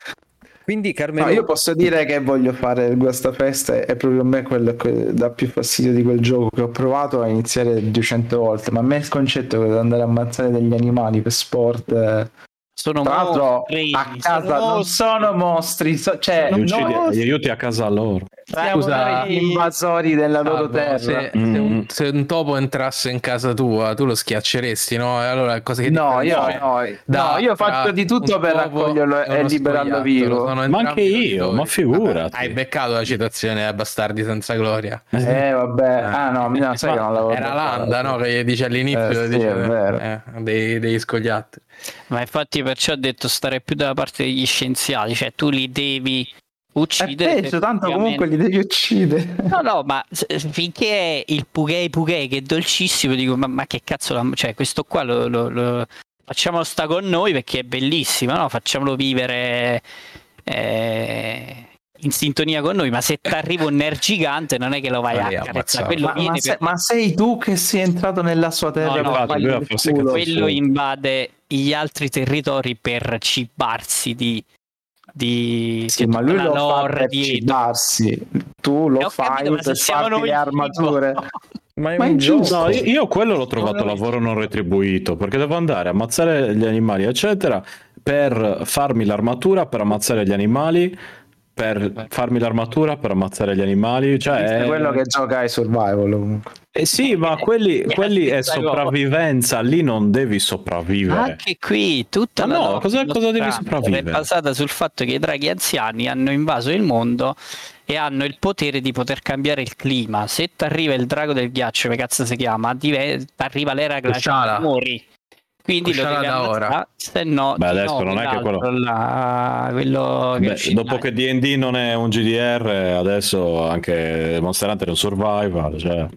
Quindi Carmelo, No, io posso dire che voglio fare il guastafeste è proprio a me quello che dà più fastidio di quel gioco che ho provato a iniziare 200 volte, ma a me il concetto di andare a ammazzare degli animali per sport eh, Sono tra l'altro mostri, a casa sono non mostri. sono mostri, so- cioè Li uccidi- gli aiuti a casa loro. siamo Scusa, gli invasori della loro Salvo, terra. se, Mm. se un, se un topo entrasse in casa tua, tu lo schiacceresti, no? Allora cosa che No, io, no? Da- no, io faccio di tutto un per topo raccoglierlo e liberarlo vivo. sono Ma anche io, ma figurati. Vabbè, Hai beccato la citazione a Bastardi senza gloria. Eh vabbè, ah no, no sai che non l'avevo Era. Landa, no? Che gli dice all'inizio Eh, sì, dice, eh, dei, degli scoiattoli. Ma infatti perciò ho detto stare più dalla parte degli scienziati, cioè tu li devi È uccidere. peggio, tanto comunque li devi uccidere. No, no, ma finché è il Pughei Pughei che è dolcissimo, dico, ma, ma che cazzo, la- cioè questo qua lo, lo- lo- facciamolo sta con noi perché è bellissimo, no? Facciamolo vivere eh, in sintonia con noi, ma se ti arriva un nerd gigante non è che lo vai a quello Ma, ma per- ma sei tu che sei entrato nella sua terra No, no, forse culo? quello invade gli altri territori per cibarsi di... di Sì, di ma lui la lo fa lore per dietro. cibarsi. Tu lo ho fai capito, ma se per siamo farti noi le armature. ma è ma è ingiusto. No, io, io quello l'ho trovato lavoro non retribuito perché devo andare a ammazzare gli animali, eccetera, per farmi l'armatura, per ammazzare gli animali, per farmi l'armatura, per ammazzare gli animali. Cioè, È è- quello che gioca ai survival comunque. Eh sì, ma quelli, quelli è sopravvivenza, lì non devi sopravvivere. Anche qui tutta Ma la no, cosa- cosa devi sopravvivere? È basata sul fatto che i draghi anziani hanno invaso il mondo e hanno il potere di poter cambiare il clima. Se ti arriva il drago del ghiaccio, che cazzo si chiama, ti arriva l'era glaciale, muori. Quindi lo Kushala devi da ora. ammazzare, se no Beh, adesso non è che quello- là, quello che Beh, dopo che D&D non è un GDR, adesso anche Monster Hunter è un survival, cioè...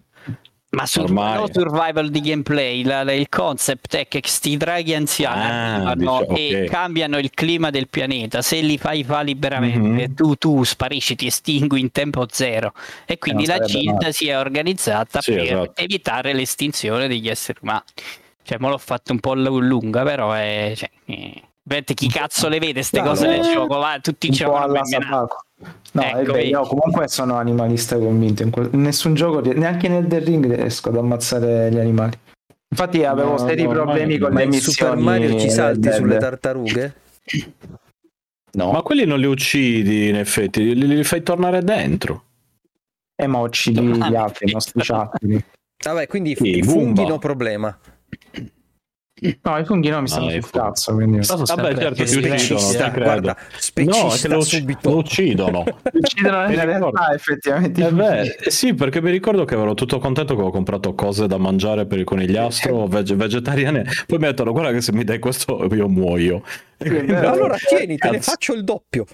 Ma sul Ormai- no survival di gameplay, la- la- il concept è che sti draghi anziani Ah, arrivano dice- e ok. cambiano il clima del pianeta. Se li fai fa liberamente, Mhm. tu, tu sparisci, ti estingui in tempo zero. E quindi non la Gilda male. si è organizzata Sì, per esatto. evitare l'estinzione degli esseri umani. Cioè, me l'ho fatto un po' lu- lunga, però è. Cioè, eh, veramente chi cazzo le vede queste No, cose no. nel gioco? Va, tutti. Sabaco. No, Ecco, vedi. io comunque sono animalista convinto. In quel- nessun gioco, neanche nel The Ring riesco ad ammazzare gli animali. Infatti avevo No, seri no, problemi ma- con le missioni. Super Mario ci salti del- sulle tartarughe? No, Ma quelli non li uccidi, in effetti, li, li fai tornare dentro. eh, ma uccidi gli altri, i nostri chattini. Vabbè, quindi Sì, i funghi no problema. No, i funghi no, mi stanno No, i sul cazzo, quindi... Vabbè, certo, ti si- uccidono, credo. guarda, No, specista che lo, subito. lo uccidono. Uccidono nella ricordo. realtà effettivamente. Eh beh, eh sì, perché mi ricordo che ero tutto contento che avevo comprato cose da mangiare per il conigliastro veg- vegetariane. Poi mi mettono, guarda che se mi dai questo io muoio. È. Allora tieni, te ne faccio il doppio.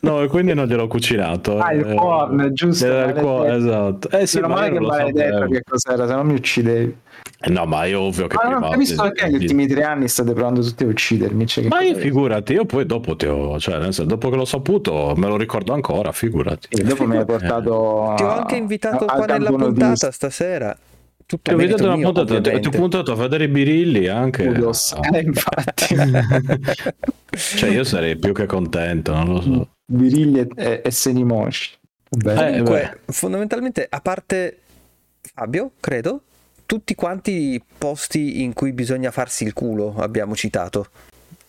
No, e quindi non gliel'ho cucinato. Ah, il Eh, corn, giusto, era il cuore, esatto. Eh sì, ma che maledetto che cos'era, se no mi uccidevi. Eh, No, ma io ovvio che Ma non prima... capisco perché negli ultimi tre anni state provando tutti a uccidermi. Cioè, Ma io figurati, io poi dopo ti ho, cioè, nel senso, dopo che l'ho saputo, me lo ricordo ancora, figurati. E dopo mi hai portato. Ti ho anche invitato a- qua nella puntata nudista. stasera. Tutto Ti ho merito veduto una puntata, ti, ti ho puntato a vedere i birilli anche. Kudos. Eh, infatti, cioè, io sarei più che contento, non lo so. virilli e, e, e seni mosci. Vabbè. Eh, Comunque, fondamentalmente, a parte Fabio, credo, tutti quanti i posti in cui bisogna farsi il culo abbiamo citato.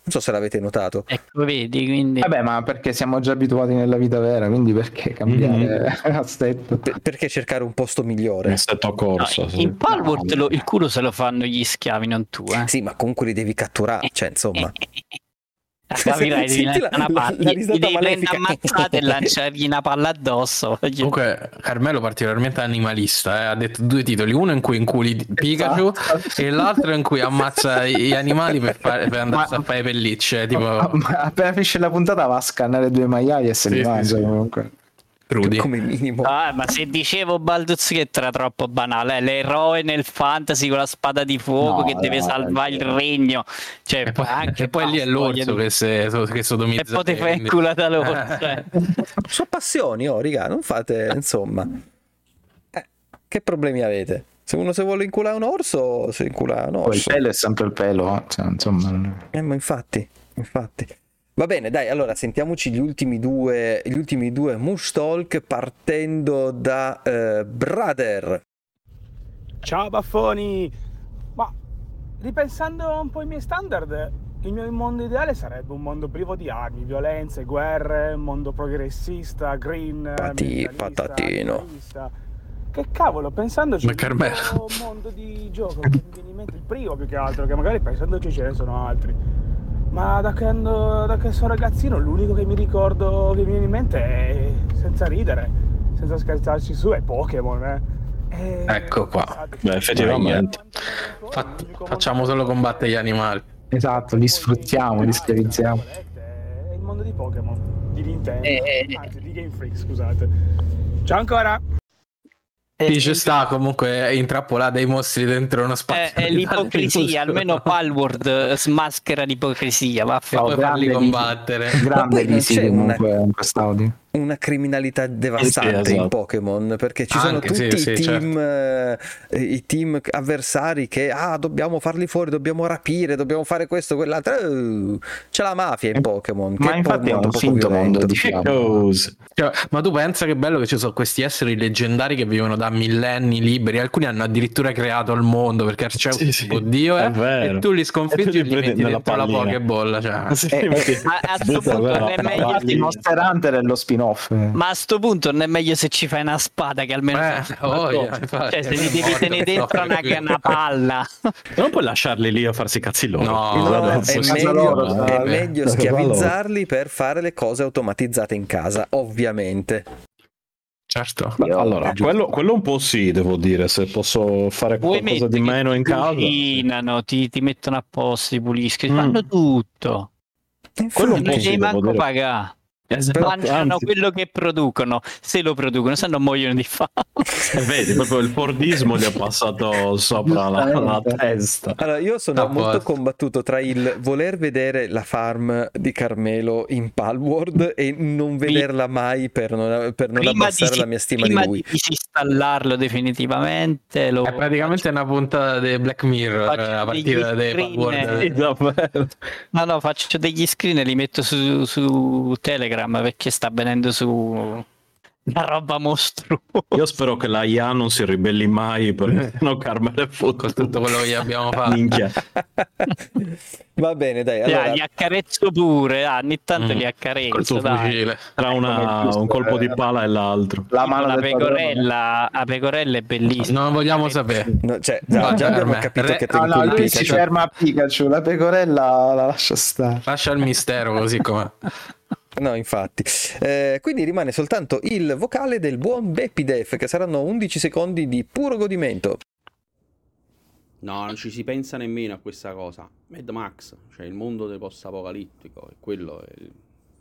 Non so se l'avete notato. Ecco, vedi, quindi... Vabbè, ma perché siamo già abituati nella vita vera, quindi perché cambiare aspetto? Per- perché cercare un posto Mi migliore? è stato No, corso. sì. in Palworld lo- il culo se lo fanno gli schiavi, non tu, eh. Sì, ma comunque li devi catturare, cioè insomma. Capirai, devi la- una la- palla, la gli devi prendere malefica. ammazzate e lanciargli una palla addosso. Comunque, Carmelo particolarmente animalista, eh, ha detto due titoli, uno in cui inculi Pikachu Esatto. e l'altro in cui ammazza gli animali per, fare, per andare Ma- a fare pellicce, tipo Ma appena finisce la puntata va a scannare due maiali e se Sì, li sì, mangia sì. comunque. Crudi. Come minimo. Ah, ma se dicevo Baldur's Gate era troppo banale, eh, l'eroe nel fantasy con la spada di fuoco No, che deve no, salvare il regno. Cioè, E poi, anche e poi lì è l'orso che, se, che E sodomizza. poi ti te, fai inculata l'orso. Cioè. Sono passioni, oh, raga, non fate, insomma. Eh, che problemi avete? Se uno se vuole inculare un orso, si incula un Poi il orso. pelo è sempre il pelo, eh, cioè, insomma. Eh, ma infatti, infatti. Va bene, dai, allora sentiamoci gli ultimi due, gli ultimi due Mush Talk partendo da eh, Brother. Ciao baffoni! Ma ripensando un po' ai miei standard, il mio mondo ideale sarebbe un mondo privo di armi, violenze, guerre, un mondo progressista, green, Pati- patatino. animalista. Che cavolo, pensandoci Ma Carmelo. un mondo di gioco che mi viene in mente il primo più che altro, che magari pensandoci ce ne sono altri. Ma da quando, da che sono ragazzino l'unico che mi ricordo che mi viene in mente è senza ridere, senza scherzarci su, è Pokémon, eh. E- Ecco qua. pensateci, Beh, effettivamente. Fa- facciamo solo combattere gli animali. Esatto, li sfruttiamo, li schiavizziamo. È il mondo di Pokémon, di Nintendo, Eh, anzi di Game Freak, scusate. Ciao ancora! Eh, Dice sta comunque intrappolare dei mostri dentro uno È, spazio. è l'ipocrisia, almeno Palworld eh, smaschera l'ipocrisia, E vaffanculo. poi farli combattere. Grande c'è comunque in quest'audio. Una criminalità devastante Sì, esatto. in Pokémon perché ci sono Anche, tutti sì, i, sì, team, eh, i team avversari che ah, dobbiamo farli fuori, dobbiamo rapire, dobbiamo fare questo, quell'altro. Eh, c'è la mafia in Pokémon. Ma che infatti è un violento. mondo di fiamme. cose. Cioè, ma tu pensa che bello che ci sono questi esseri leggendari che vivono da millenni liberi. Alcuni hanno addirittura creato il mondo perché c'è Sì, sì, un dio è eh, vero. e tu li E sconfiggi e li li metti dentro la. Pokéball. Cioè. Sì, Eh, eh, a sto Butta, punto è meglio Infatti Monster Hunter è lo spin-off. Eh. Ma a sto punto non è meglio se ci fai una spada che almeno Eh, fai oh, infatti, cioè se li devi tenere dentro no, una, una palla Non puoi lasciarli lì a farsi cazzi loro. No, No, Vabbè, è, meglio, loro, è meglio schiavizzarli per fare le cose automatizzate in casa, ovviamente. Certo. Beh, allora, quello, quello un po' sì, devo dire, se posso fare qualcosa di meno in casa. cucinano, ti, ti mettono a posto, ti puliscono, Mm. fanno tutto Quello un non po' devi sì, devo manco pagare mangiano anzi, quello che producono se lo producono se no muoiono di fame eh, vedi, proprio il Fordismo gli è passato sopra la, la testa. Allora, io sono A molto posto. combattuto tra il voler vedere la farm di Carmelo in Palworld e non vederla mai per non, per non prima, abbassare di, la mia stima di prima lui. di disinstallarlo definitivamente lo È praticamente una puntata di Black Mirror Faccio eh, a partire dai password. no no faccio degli screen e li metto su, su Telegram perché sta venendo su Una roba mostruosa. Io spero che la IA non si ribelli mai perché no Carmele Con tutto quello che gli abbiamo fatto. Minchia. Va bene, dai. Allora, li accarezzo pure, ah, ogni tanto Mm. li Col accarezzo. tuo dai. fucile. Tra una- giusto, un colpo di eh. pala e l'altro. La mano la pecorella, la pecorella è bellissima. Non vogliamo sapere. no, cioè, già, già abbiamo capito Re- che te No, no, lui si Pikachu. ferma a Pikachu, la pecorella la lascia stare. Lascia il mistero così com'è. No, infatti. Eh, quindi rimane soltanto il vocale del buon Beppidef, che saranno 11 secondi di puro godimento. No, non ci si pensa nemmeno a questa cosa. Mad Max, cioè il mondo del post-apocalittico, quello è il,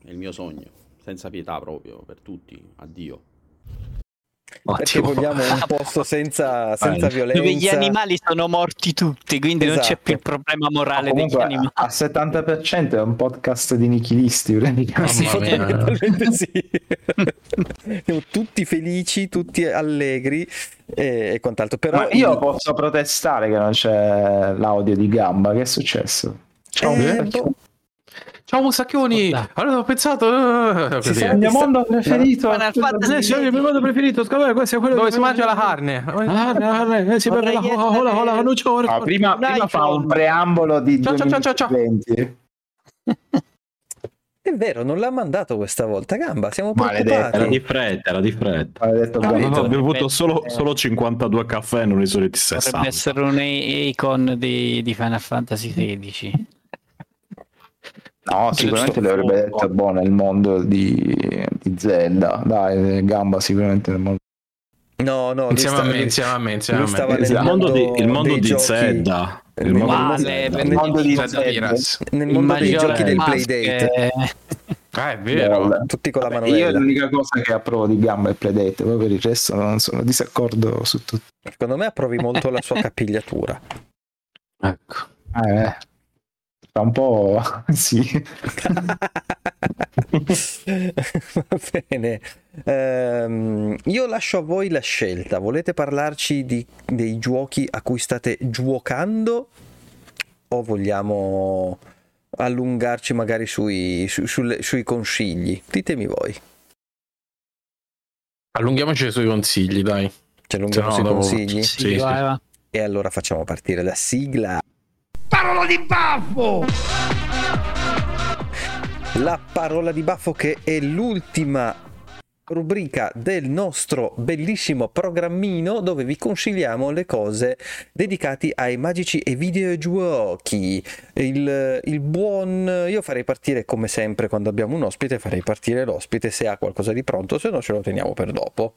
è il mio sogno. Senza pietà proprio, per tutti. Addio. Perché Ottimo. vogliamo un posto senza, senza violenza. Dove gli animali sono morti tutti, quindi non c'è Esatto. più il problema morale degli animali. a 70% è un podcast di nichilisti. Sì, sì. Siamo tutti felici, tutti allegri e, e quant'altro. Però Ma io posso protestare che non c'è l'audio di Gamba, che è successo? Ciao, Eh, boh. Ciao Musacchioni! Allora ho pensato. Si così. sa- Il mio mondo preferito. Final Fantasy Sì, il mio modo preferito, scusate, questo è quello Dove si mangia la carne? Ah, no, no, eh, si beve la Vorrei Coca-Cola con la essere- nocciola. No, prima, Dai, prima fa ciao. un preambolo di Ciao, ciao, ciao, ciao, ciao. 2020. È vero, non l'ha mandato questa volta, Gamba. Siamo Maledetto. Era preoccupati. di fretta, era di fretta. Maledetto Capito. Gamba. Ho bevuto solo, solo 52 caffè, non i soliti Potrebbe 60. essere un icon di, di Final Fantasy XVI. No, sicuramente le avrebbe detto boh, nel mondo di, di Zelda. Dai, Gamba sicuramente nel mondo. No, no, Insieme a me, insieme a me, insieme a stava me. nel Il mondo di, il mondo di Zelda. Il nel mondo di Male, Zelda. per- Nel mondo di Zelda nel Il mondo dei giochi del Playdate. Ah, è vero. Bello. Tutti con la manovella. Io l'unica cosa che approvo di Gamba è Playdate, poi per il resto non sono disaccordo su tutto. Secondo me approvi molto la sua capigliatura. Ecco. Eh, fa un po' sì. Va bene. Ehm, io lascio a voi la scelta. Volete parlarci di- dei giochi a cui state giocando? O vogliamo allungarci magari sui, su- sulle- sui consigli? Ditemi voi. Allunghiamoci sui consigli, dai. Ci allunghiamo sui dopo- consigli? Sì, Sì, sì. E allora facciamo partire la sigla. La parola di baffo che è l'ultima rubrica del nostro bellissimo programmino dove vi consigliamo le cose dedicate ai magici e videogiochi. Il, il buon... Io farei partire come sempre quando abbiamo un ospite, farei partire l'ospite se ha qualcosa di pronto, se no ce lo teniamo per dopo.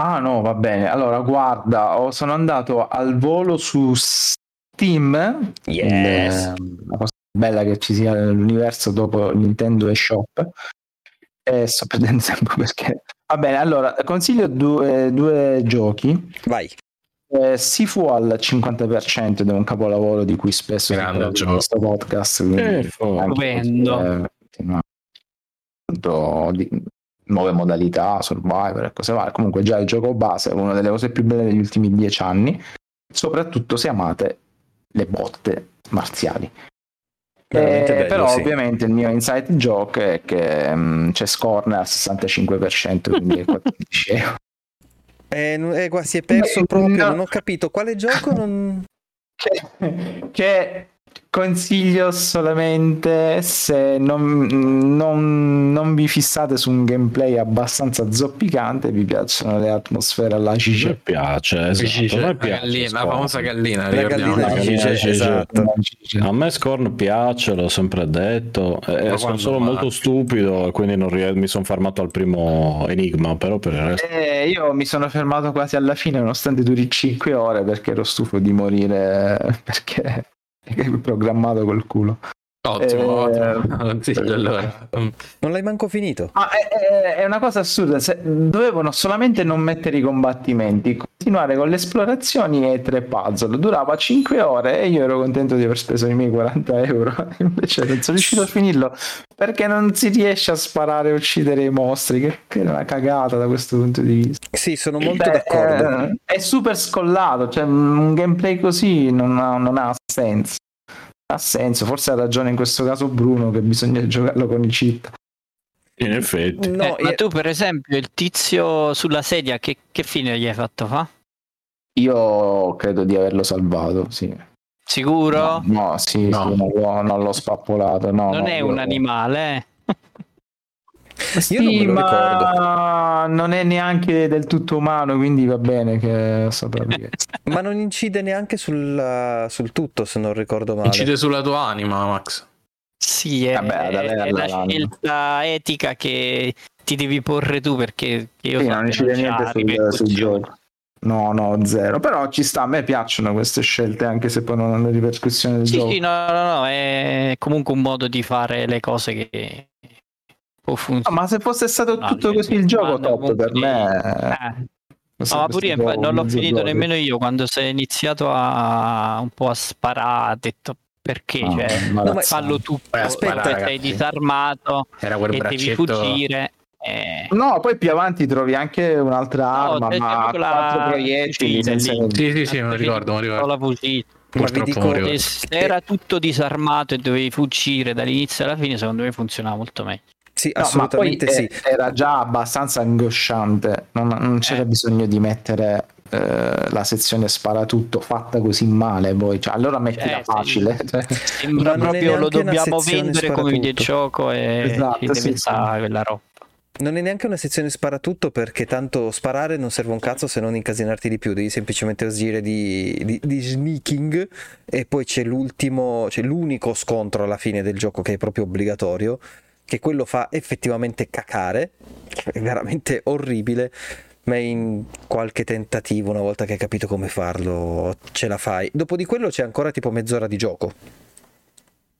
Ah no, va bene. Allora, guarda, ho- sono andato al volo su Steam. Yes. Il- la cosa bella che ci sia nell'universo dopo Nintendo e Shop. E sto perdendo tempo perché... Va bene, allora, consiglio due, due giochi. Vai. Eh, Sifu al 50% ed è un capolavoro di cui spesso Grande parla in gioco. questo podcast. quindi Eh, Stupendo. eh, nuove modalità, survivor e cose varie. Comunque già il gioco base è una delle cose più belle degli ultimi dieci anni, soprattutto se amate le botte marziali. Eh, bello, però sì. ovviamente il mio inside joke è che mm, c'è scorner al 65% quindi è 14 euro Eh, eh, si è perso No. proprio, non ho capito quale gioco non... che, che consiglio solamente se non, non- non vi fissate su un gameplay abbastanza zoppicante vi piacciono le atmosfere alla me Cice piace, esatto. A me La, piace gallina, la famosa gallina, La gallina Cice, sì, sì. esatto. A me Scorn piace, l'ho sempre detto. Eh, sono solo va? molto stupido e quindi non ries- mi sono fermato al primo enigma, però per il resto... Eh, io mi sono fermato quasi alla fine nonostante duri 5 ore perché ero stufo di morire perché è programmato col culo Ottimo, Eh, ottimo. Consiglio allora. Non l'hai manco finito? Ma è, è- è una cosa assurda, se- dovevano solamente non mettere i combattimenti, continuare con le esplorazioni e tre puzzle. Durava 5 ore e io ero contento di aver speso i miei 40 euro. Invece non sono riuscito a finirlo perché non si riesce a sparare e uccidere i mostri, che, che è una cagata da questo punto di vista. Sì, sono molto Beh, d'accordo. eh, è super scollato, cioè un gameplay così non ha, non ha senso. Ha senso, forse ha ragione in questo caso Bruno che bisogna giocarlo con i cheat. In effetti. No, Eh, ma io- tu, per esempio, il tizio sulla sedia, che, che fine gli hai fatto fa? Io credo di averlo salvato, sì. Sicuro? No, no, sì, No. sì, non, l'ho, non l'ho spappolato. No, non no, è un animale, eh? Sì, Io non me lo ma non è neanche del tutto umano, quindi va bene che sopravvive. ma non incide neanche sul, sul tutto, se non ricordo male. Incide sulla tua anima, Max. Sì, è, Vabbè, averla è la scelta etica che ti devi porre tu perché io Sì, so non incide niente sul, sul gioco. No, no, zero. Però ci sta, a me piacciono queste scelte, anche se poi non hanno ripercussioni del Sì, gioco. sì, no, no, no, è comunque un modo di fare le cose che può No, funzionare. ma se fosse stato No, tutto così il gioco, top per me. Eh. No, ma pure io non l'ho finito gioco. nemmeno io quando è iniziato a un po' a sparare, ho detto perché, No, cioè, imbarazzante. fallo a aspetta, sparare, sei ragazzi. disarmato Era quel e devi braccetto. fuggire. eh. No, poi più avanti trovi anche un'altra No, arma, ma proprio la quattro proiettili. Sì, sì, sì, me lo ricordo, me lo ricordo. la fucile. Ma vi Purtroppo dico- ricordo. se era tutto disarmato e dovevi fuggire dall'inizio alla fine, secondo me funzionava molto meglio. Sì, No, ma poi assolutamente eh, sì. era già abbastanza angosciante, non, non c'era Eh. bisogno di mettere eh, la sezione sparatutto fatta così male poi, cioè, allora mettila Eh, sì. facile. cioè. Sembra non proprio lo dobbiamo vendere come videogioco e Esatto, sì, stare quella roba. Non è neanche una sezione sparatutto perché tanto sparare non serve un cazzo se non incasinarti di più, devi semplicemente agire di, di, di sneaking e poi c'è l'ultimo, c'è l'unico scontro alla fine del gioco che è proprio obbligatorio, che quello fa effettivamente cacare, è veramente orribile, ma in qualche tentativo, una volta che hai capito come farlo, ce la fai. Dopo di quello c'è ancora tipo mezz'ora di gioco.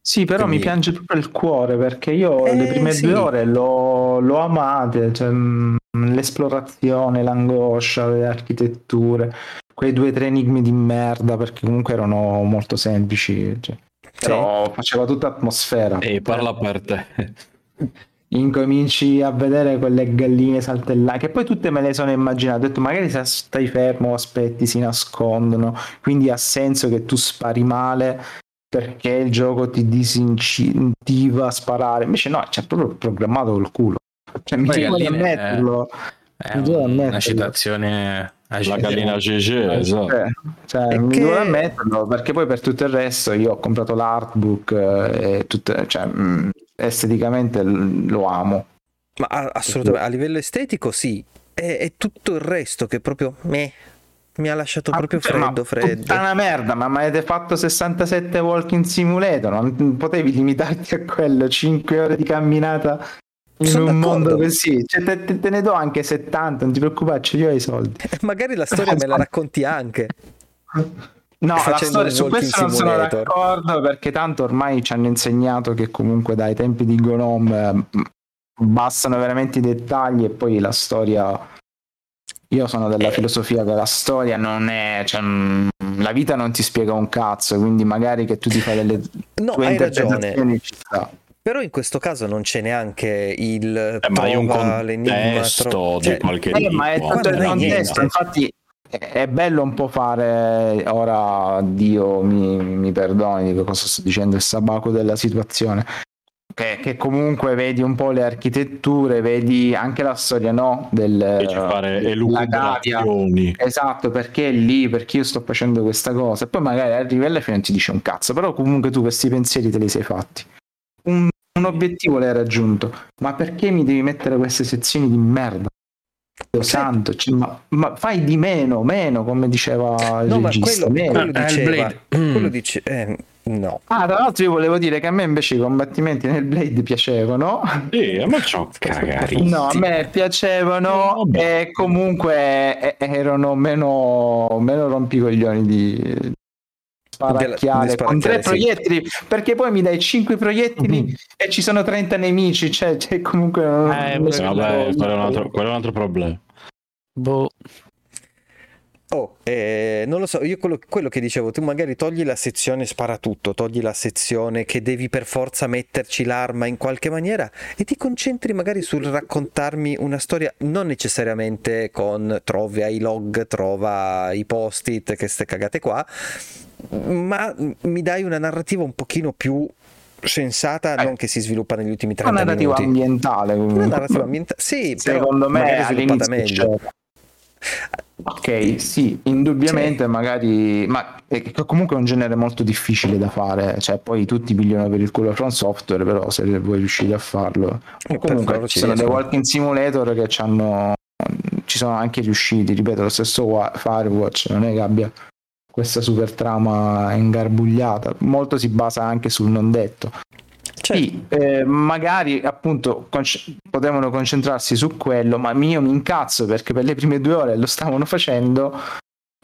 Sì, però Quindi- mi piange proprio il cuore perché io Eh, le prime sì. due ore l'ho, l'ho amate, cioè, mh, l'esplorazione, l'angoscia, le architetture, quei due o tre enigmi di merda perché comunque erano molto semplici, cioè. però faceva tutta atmosfera. E parla per te. Incominci a vedere quelle galline saltellate, che poi tutte me le sono immaginate. Ho detto, magari se stai fermo, aspetti, si nascondono, quindi ha senso che tu spari male perché il gioco ti disincentiva a sparare. Invece no, c'è proprio programmato col culo. Cioè, mi galline, ammetterlo. È devo una ammetterlo. citazione a La gallina GG, esatto. Cioè, cioè, E mi che- devo ammetterlo perché poi per tutto il resto io ho comprato l'artbook eh, e tutte, cioè, mh, esteticamente lo amo. Ma a- assolutamente, a livello estetico sì, è, è tutto il resto che proprio me, mi ha lasciato proprio cioè, ma freddo, freddo. Puttana merda, ma mi avete fatto 67 walking simulator, non potevi limitarti a quello, 5 ore di camminata in un mondo così. Cioè, te, te- ne do anche 70, non ti preoccupare, ce li ho i soldi. Magari la storia me la racconti anche. No, la storia, su questo non sono d'accordo perché tanto ormai ci hanno insegnato che comunque dai tempi di Gnome eh, bastano veramente i dettagli e poi la storia io sono della Eh. filosofia che la storia non è cioè, mm, la vita non ti spiega un cazzo quindi magari che tu ti fai delle No, tue hai ragione. ci sta Però in questo caso non c'è neanche il Eh, ma hai un trova contesto tro- di cioè, qualche Eh, ma è tanto il contesto, niente. infatti è- è bello un po' fare ora Dio mi, mi perdoni di cosa sto dicendo il sabaco della situazione. Che, che comunque vedi un po' le architetture vedi anche la storia no del Dici fare elucubrazioni. esatto perché è lì perché io sto facendo questa cosa. E poi magari arrivi alla fine e non ti dice un cazzo però comunque tu questi pensieri te li sei fatti. Un, un obiettivo l'hai raggiunto ma perché mi devi mettere queste sezioni di merda Dio santo, cioè, ma, ma fai di meno, meno, come diceva il No, ma regista. quello, meno. quello Eh, diceva, quello dice, eh, no. Ah, tra l'altro io volevo dire che a me invece i combattimenti nel Blade piacevano. Sì, a me c'ho cagari. No, a me piacevano Vabbè. e comunque eh, erano meno, meno rompicoglioni di sparacchiare con tre sì. proiettili perché poi mi dai cinque proiettili e ci sono 30 nemici cioè, cioè, comunque Eh, non- Sì, vabbè, quello è un altro, quello è un altro problema. Boh. Oh, eh, non lo so, io quello, quello che dicevo, tu magari togli la sezione sparatutto, togli la sezione che devi per forza metterci l'arma in qualche maniera e ti concentri magari sul raccontarmi una storia, non necessariamente con trova i log, trova i post-it, che ste cagate qua, ma mi dai una narrativa un pochino più sensata, Eh. non che si sviluppa negli ultimi Una 30 narrativa minuti. ambientale. Una narrativa ambientale, sì, però Secondo me magari sviluppata meglio. c'era. Ok, sì, indubbiamente magari, ma è comunque è un genere molto difficile da fare, cioè poi tutti pigliano per il culo From Software, però se voi riuscite a farlo. Eh, per comunque ci sono dei walking simulator che ci hanno ci sono anche riusciti, ripeto, lo stesso Wa- Firewatch non è che abbia questa super trama ingarbugliata, molto si basa anche sul non detto. Cioè, Sì, eh, magari appunto conc- potevano concentrarsi su quello, ma io mi incazzo perché per le prime due ore lo stavano facendo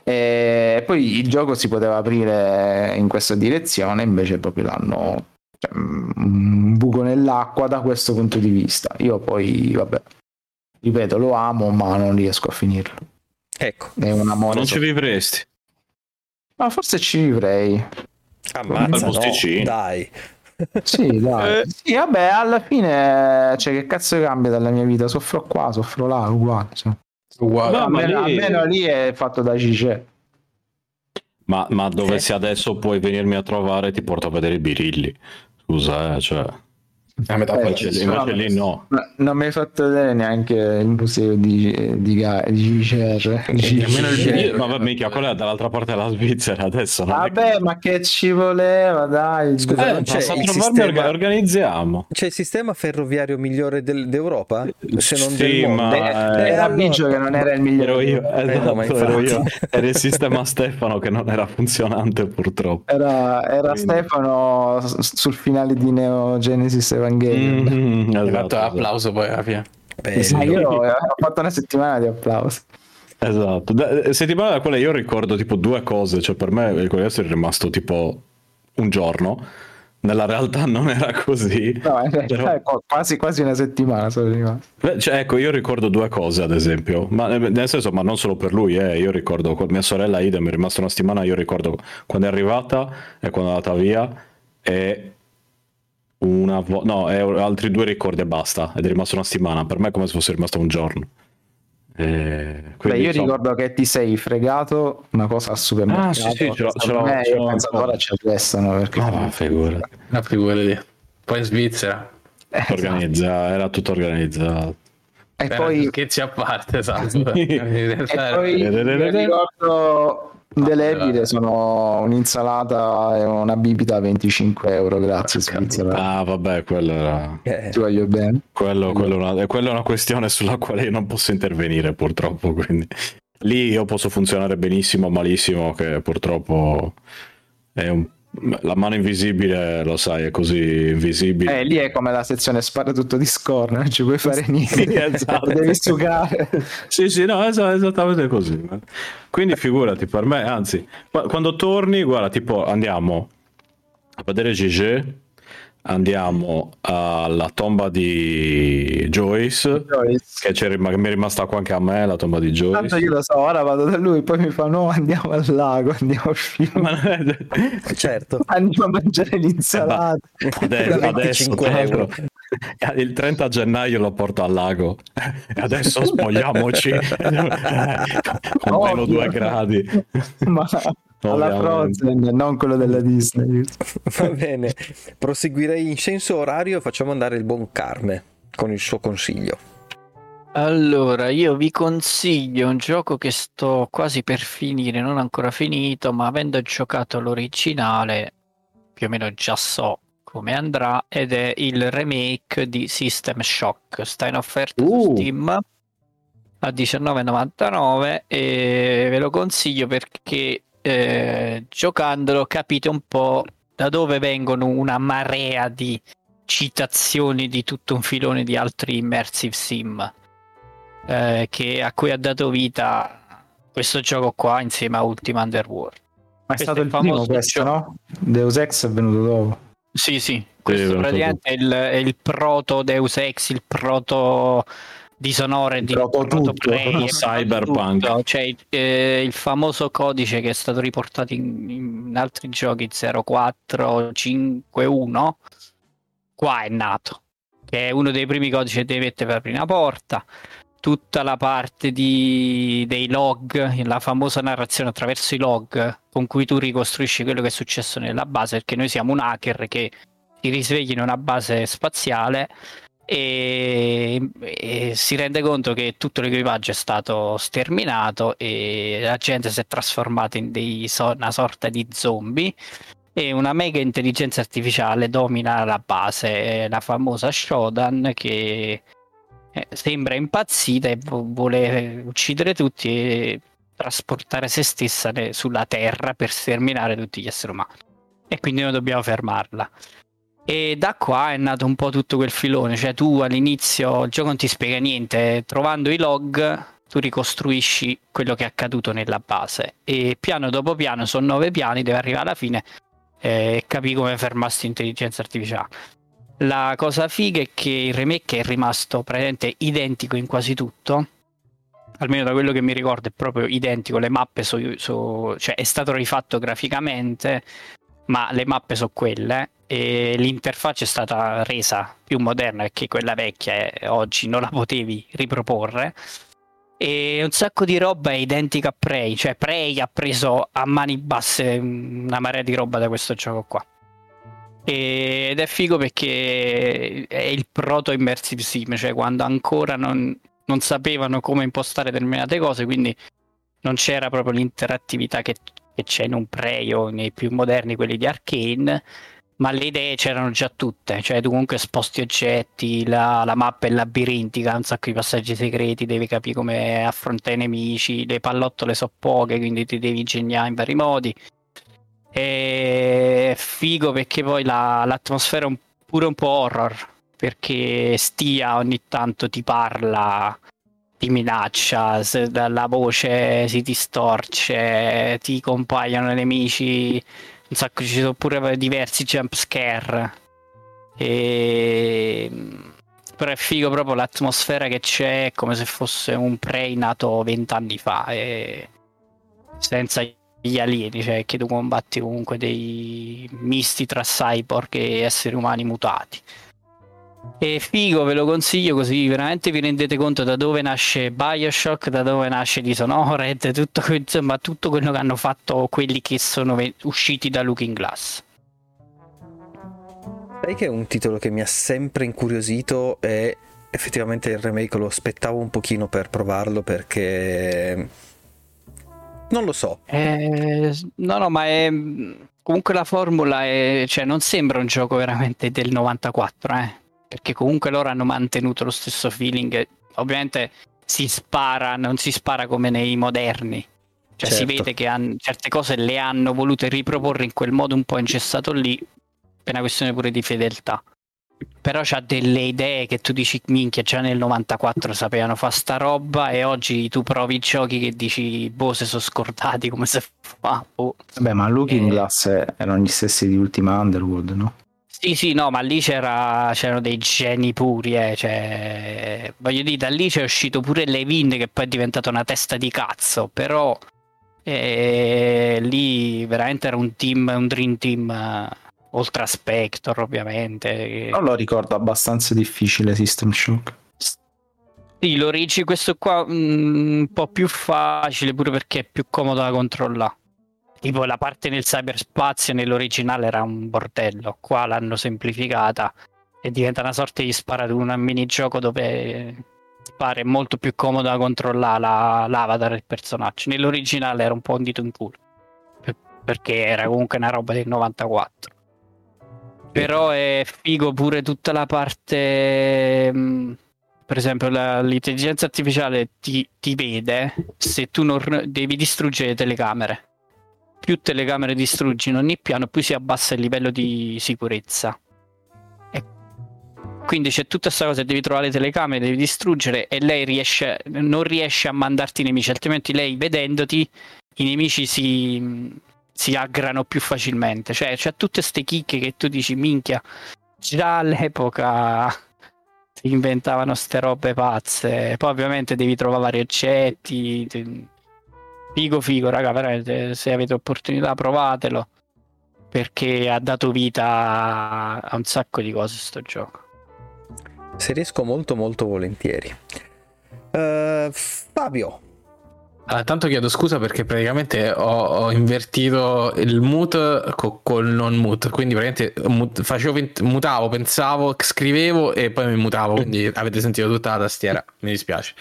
e poi il gioco si poteva aprire in questa direzione, invece proprio l'hanno cioè, un buco nell'acqua da questo punto di vista. Io poi, vabbè, ripeto, lo amo, ma non riesco a finirlo. ecco, È un amore. Non ci vivresti. Ma forse ci vivrei. ammazza, no, dai. Sì, dai. Eh. Sì, vabbè, alla fine, cioè, che cazzo cambia dalla mia vita? Soffro qua, soffro là, uguale. cioè. Uguale. No, almeno, lì- almeno lì è fatto da Cicè. Ma, ma dovessi adesso puoi venirmi a trovare ti porto a vedere i birilli. Scusa, eh, cioè. A metà Eh, invece no, lì no. No, non mi hai fatto vedere neanche il museo di, di, di CCR. nemmeno il birillo. Ma vabbè, mica, quella è dall'altra parte della Svizzera adesso. non è Vabbè, ma che ci voleva, dai. Scusa, Eh, non c'è il trovarmi, sistema- orga- organizziamo. C'è il sistema ferroviario migliore del- d'Europa? Se non Sì, del mondo. ma- Eh, eh, era allora- Biggio che non era il migliore. Ero io, Eh, esatto, no, ma ero io. Era il sistema Stefano che non era funzionante purtroppo. Era, era Quindi- Stefano sul finale di Neo Genesis Evangelion. Mm, Hai esatto, fatto esatto. applauso poi alla fine. Ma io ho fatto una settimana di applausi. Esatto. Da- settimana da quella io ricordo tipo due cose, cioè per me il questo è rimasto tipo un giorno, nella realtà non era così. No, in realtà Però- è qu- quasi, quasi una settimana sono rimasto. Beh, cioè, ecco, io ricordo due cose ad esempio, ma eh, nel senso, ma non solo per lui, eh, io ricordo con mia sorella Ida, mi è rimasta una settimana, io ricordo quando è arrivata e quando è andata via e una vo- no, e altri due ricordi e basta, ed è rimasta una settimana, per me è come se fosse rimasto un giorno. E Beh, quindi, io insomma, ricordo che ti sei fregato una cosa al supermercato. Ah, sì, sì, ce l'ho- ce l'ho- me, ce l'ho penso ancora. ora ci arrestano perché Ah, va, figurati. La figurati. Poi in Svizzera. Eh, Organizza- era tutto organizzato. E Eh, poi, scherzi a parte, esatto. E poi ricordo bibite sono un'insalata e una bibita a 25 euro. Grazie, Svizzera. Ah, vabbè, quello era. Eh, Ti voglio bene. Quello, quello è una, quella è una questione sulla quale io non posso intervenire, purtroppo. Quindi lì io posso funzionare benissimo, malissimo, che purtroppo è un. La mano invisibile, lo sai, è così invisibile. Eh, lì è come la sezione spara tutto di scorn, non ci puoi fare niente. Sì, esatto. Devi sucare. Sì, sì, no, es- esattamente così. Quindi figurati, per me, anzi, qua- quando torni, guarda, tipo andiamo a vedere GG, andiamo alla tomba di Joyce, che, c'è rim- che mi è rimasta qua anche a me, la tomba di Tanto Joyce. io lo so, ora vado da lui, poi mi fa no, andiamo al lago, andiamo al fiume, è- certo. andiamo a mangiare l'insalata. Adesso, adesso 25 tra l'altro, euro. il 30 gennaio lo porto al lago adesso spogliamoci con meno Ovvio. due gradi Ma alla. Frozen, non quello della Disney. Va bene. Proseguirei in senso orario. Facciamo andare il buon Carme con il suo consiglio. Allora, io vi consiglio un gioco che sto quasi per finire, non ancora finito, ma avendo giocato l'originale, più o meno già so come andrà, ed è il remake di System Shock. Sta in offerta su Uh. Steam a 19,99 e ve lo consiglio perché eh, giocandolo capite un po' da dove vengono una marea di citazioni di tutto un filone di altri immersive sim eh, che, a cui ha dato vita questo gioco qua insieme a Ultima Underworld. Ma è Questo stato è il il primo famoso questo, gioco. no? Deus Ex è venuto dopo. Sì, sì, questo venuto praticamente è il, è il proto Deus Ex, il proto Dishonored, proto Cyberpunk. tutto. Cioè il, eh, il famoso codice che è stato riportato in, in altri giochi 0451 qua è nato che è uno dei primi codici che devi mettere per la prima porta tutta la parte di, dei log la famosa narrazione attraverso i log con cui tu ricostruisci quello che è successo nella base perché noi siamo un hacker che si risveglia in una base spaziale e, e si rende conto che tutto l'equipaggio è stato sterminato e la gente si è trasformata in dei, una sorta di zombie e una mega intelligenza artificiale domina la base, la famosa Shodan che eh, sembra impazzita e vuole uccidere tutti e trasportare se stessa sulla Terra per sterminare tutti gli esseri umani. E quindi noi dobbiamo fermarla. E da qua è nato un po' tutto quel filone, cioè tu all'inizio il gioco non ti spiega niente, trovando i log tu ricostruisci quello che è accaduto nella base e piano dopo piano, sono nove piani, deve arrivare alla fine e capì come fermarsi l'intelligenza artificiale. La cosa figa è che il remake è rimasto praticamente identico in quasi tutto, almeno da quello che mi ricordo è proprio identico, le mappe sono, so, cioè è stato rifatto graficamente, ma le mappe sono quelle e l'interfaccia è stata resa più moderna perché quella vecchia eh, oggi non la potevi riproporre e un sacco di roba è identica a Prey, cioè Prey ha preso a mani basse una marea di roba da questo gioco qua. Ed è figo perché è il proto immersive sim, cioè quando ancora non, non sapevano come impostare determinate cose, quindi non c'era proprio l'interattività che, che c'è in un Prey o nei più moderni, quelli di Arkane ma le idee c'erano già tutte, cioè tu comunque sposti oggetti, la, la mappa è labirintica, un sacco di passaggi segreti, devi capire come affrontare i nemici, le pallottole sono poche, quindi ti devi ingegnare in vari modi. E figo perché poi la, l'atmosfera è un, pure un po' horror, perché Stia ogni tanto ti parla, ti minaccia, la voce si distorce, ti compaiono nemici un sacco ci sono pure diversi jump scare. E però è figo proprio l'atmosfera che c'è come se fosse un prey nato vent'anni fa e senza gli alieni cioè che tu combatti comunque dei misti tra cyborg e esseri umani mutati e figo, ve lo consiglio così veramente vi rendete conto da dove nasce Bioshock, da dove nasce Dishonored, tutto, insomma tutto quello che hanno fatto quelli che sono usciti da Looking Glass. Sai che è un titolo che mi ha sempre incuriosito e effettivamente il remake lo aspettavo un pochino per provarlo perché non lo so. Eh, no, no, ma è comunque la formula è, cioè non sembra un gioco veramente del 94, eh perché comunque loro hanno mantenuto lo stesso feeling. Ovviamente si spara, non si spara come nei moderni. Cioè certo. si vede che han, certe cose le hanno volute riproporre in quel modo un po' ingessato lì, per una questione pure di fedeltà. Però c'ha delle idee che tu dici, minchia, già nel 94 sapevano fare sta roba e oggi tu provi giochi che dici, boh, se sono scordati come se fa. Boh. Vabbè, ma Looking e... Glass erano gli stessi di Ultima Underworld, no? Sì, sì, no, ma lì c'era, c'erano dei geni puri, eh, cioè, voglio dire, da lì c'è uscito pure Levin che poi è diventato una testa di cazzo, però eh, lì veramente era un team, un dream team, eh, oltre a Spector ovviamente. Non lo ricordo abbastanza difficile System Shock. Sì, l'origine questo qua mm, un po' più facile pure perché è più comodo da controllare. Tipo la parte nel cyberspazio nell'originale era un bordello, qua l'hanno semplificata e diventa una sorta di sparatura, un minigioco dove pare molto più comodo da controllare la, l'avatar del personaggio. Nell'originale era un po' un dito in culo, perché era comunque una roba del 94. Però è figo pure tutta la parte... Mm, per esempio la, l'intelligenza artificiale ti, ti vede se tu non devi distruggere le telecamere più telecamere distruggi in ogni piano, più si abbassa il livello di sicurezza. E quindi c'è tutta questa cosa, devi trovare le telecamere, devi distruggere e lei riesce, non riesce a mandarti i nemici, altrimenti lei vedendoti i nemici si, si aggrano più facilmente. Cioè, c'è tutte queste chicche che tu dici, minchia, già all'epoca si inventavano ste robe pazze. Poi ovviamente devi trovare vari oggetti Figo figo, raga, veramente, se avete opportunità provatelo. Perché ha dato vita a un sacco di cose sto gioco. Se riesco molto molto volentieri. Uh, Fabio, Ah, tanto chiedo scusa perché praticamente ho, ho invertito il mute co- col non mute, quindi praticamente mut- facevo, mutavo, pensavo, scrivevo e poi mi mutavo, quindi avete sentito tutta la tastiera, mi dispiace.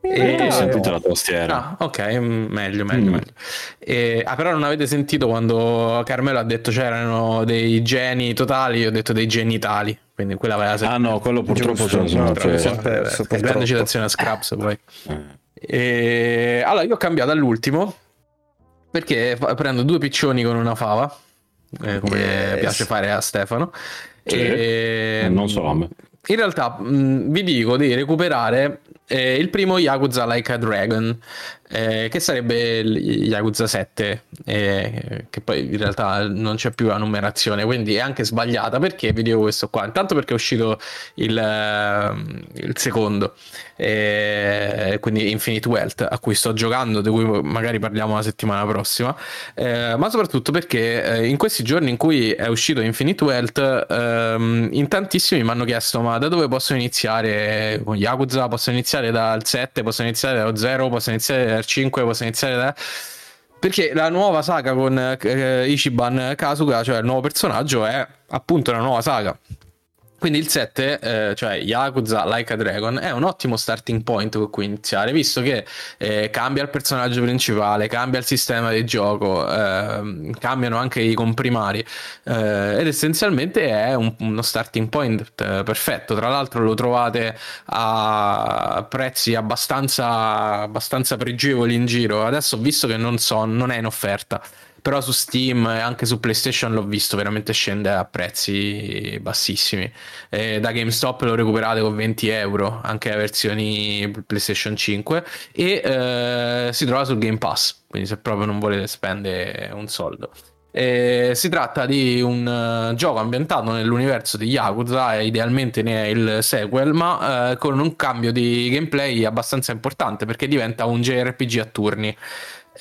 E... Ho sentito la tastiera. Ah, ok, mm, meglio, meglio, Mm. meglio. E- ah, però non avete sentito quando Carmelo ha detto c'erano dei geni totali, io ho detto dei genitali, quindi quella aveva Ah no, quello purtroppo ce lo sono no, perso. ce l'ho perso, Eh, grande citazione a Scraps poi. E... Allora, io ho cambiato all'ultimo perché prendo due piccioni con una fava, eh, come Yes. piace fare a Stefano. Sì. E... Eh, non solo a me. In realtà mh, vi dico di recuperare eh, il primo Yakuza Like a Dragon, eh, che sarebbe Yakuza 7, eh, che poi in realtà non c'è più la numerazione, quindi è anche sbagliata. Perché vi dico questo qua? Intanto perché è uscito il, ehm, il secondo, eh, quindi Infinite Wealth, a cui sto giocando, di cui magari parliamo la settimana prossima, eh, ma soprattutto perché eh, in questi giorni in cui è uscito Infinite Wealth, ehm, in tantissimi mi hanno chiesto ma da dove posso iniziare con Yakuza? Posso iniziare dal 7, posso iniziare dallo 0, posso iniziare dal 5, posso iniziare da... Perché la nuova saga con eh, Ichiban Kasuga, cioè il nuovo personaggio, è appunto una nuova saga. Quindi il 7, eh, cioè Yakuza Like a Dragon, è un ottimo starting point con cui iniziare, visto che eh, cambia il personaggio principale, cambia il sistema di gioco, ehm, cambiano anche i comprimari eh, ed essenzialmente è un- uno starting point eh, perfetto. Tra l'altro lo trovate a prezzi abbastanza, abbastanza pregevoli in giro. Adesso visto che non so, non è in offerta. Però su Steam e anche su PlayStation l'ho visto veramente scende a prezzi bassissimi. Eh, da GameStop lo recuperate con 20 euro, anche le versioni PlayStation 5. E eh, si trova sul Game Pass, quindi se proprio non volete spendere un soldo. Eh, si tratta di un eh, gioco ambientato nell'universo di Yakuza e idealmente ne è il sequel, ma eh, con un cambio di gameplay abbastanza importante perché diventa un JRPG a turni.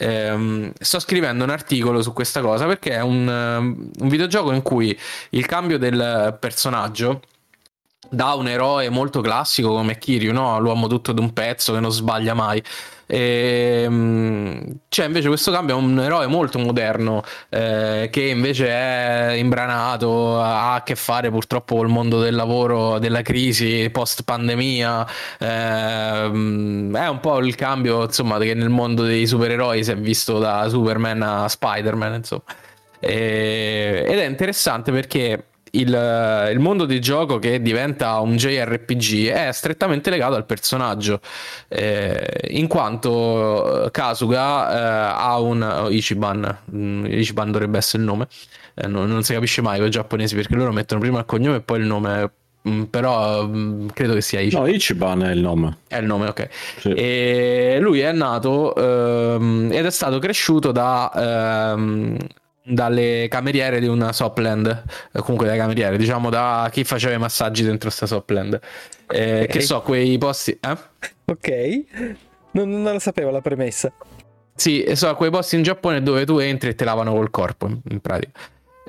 Ehm, sto scrivendo un articolo su questa cosa perché è un, ehm, un videogioco in cui il cambio del personaggio da un eroe molto classico come Kiryu, no? l'uomo tutto d'un pezzo che non sbaglia mai. Ehm, c'è invece questo cambio a un eroe molto moderno eh, che invece è imbranato, ha a che fare purtroppo col mondo del lavoro, della crisi post pandemia. Ehm, è un po' il cambio insomma che nel mondo dei supereroi si è visto da Superman a Spider-Man. Insomma. E- ed è interessante perché il, il mondo di gioco che diventa un JRPG è strettamente legato al personaggio, eh, in quanto Kasuga eh, ha un oh, Ichiban, mm, Ichiban dovrebbe essere il nome, eh, non, non si capisce mai con i giapponesi perché loro mettono prima il cognome e poi il nome. mm, Però mm, credo che sia Ichiban. No, Ichiban è il nome. È il nome, ok. Sì. E lui è nato ehm, ed è stato cresciuto da, ehm, dalle cameriere di una Sopland, eh, comunque dalle cameriere, diciamo da chi faceva i massaggi dentro sta Sopland. Eh. Che so, quei posti... Eh? Ok, non, non la sapevo la premessa. Sì, so, quei posti in Giappone dove tu entri e te lavano col corpo, in pratica.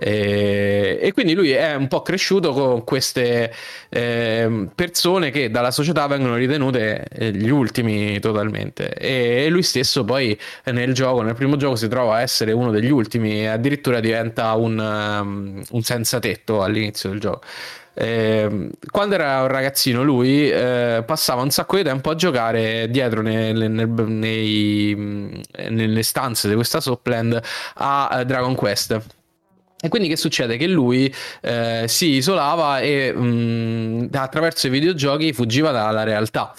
E, e quindi lui è un po' cresciuto con queste ehm, persone che dalla società vengono ritenute eh, gli ultimi totalmente. E lui stesso poi eh, nel gioco, nel primo gioco, si trova a essere uno degli ultimi e addirittura diventa un, um, un senza tetto all'inizio del gioco. Ehm, quando era un ragazzino lui eh, passava un sacco di tempo a giocare dietro nel- nel- nei- nelle stanze di questa Sopland a eh, Dragon Quest. E quindi che succede? Che lui eh, si isolava e mh, attraverso i videogiochi fuggiva dalla realtà.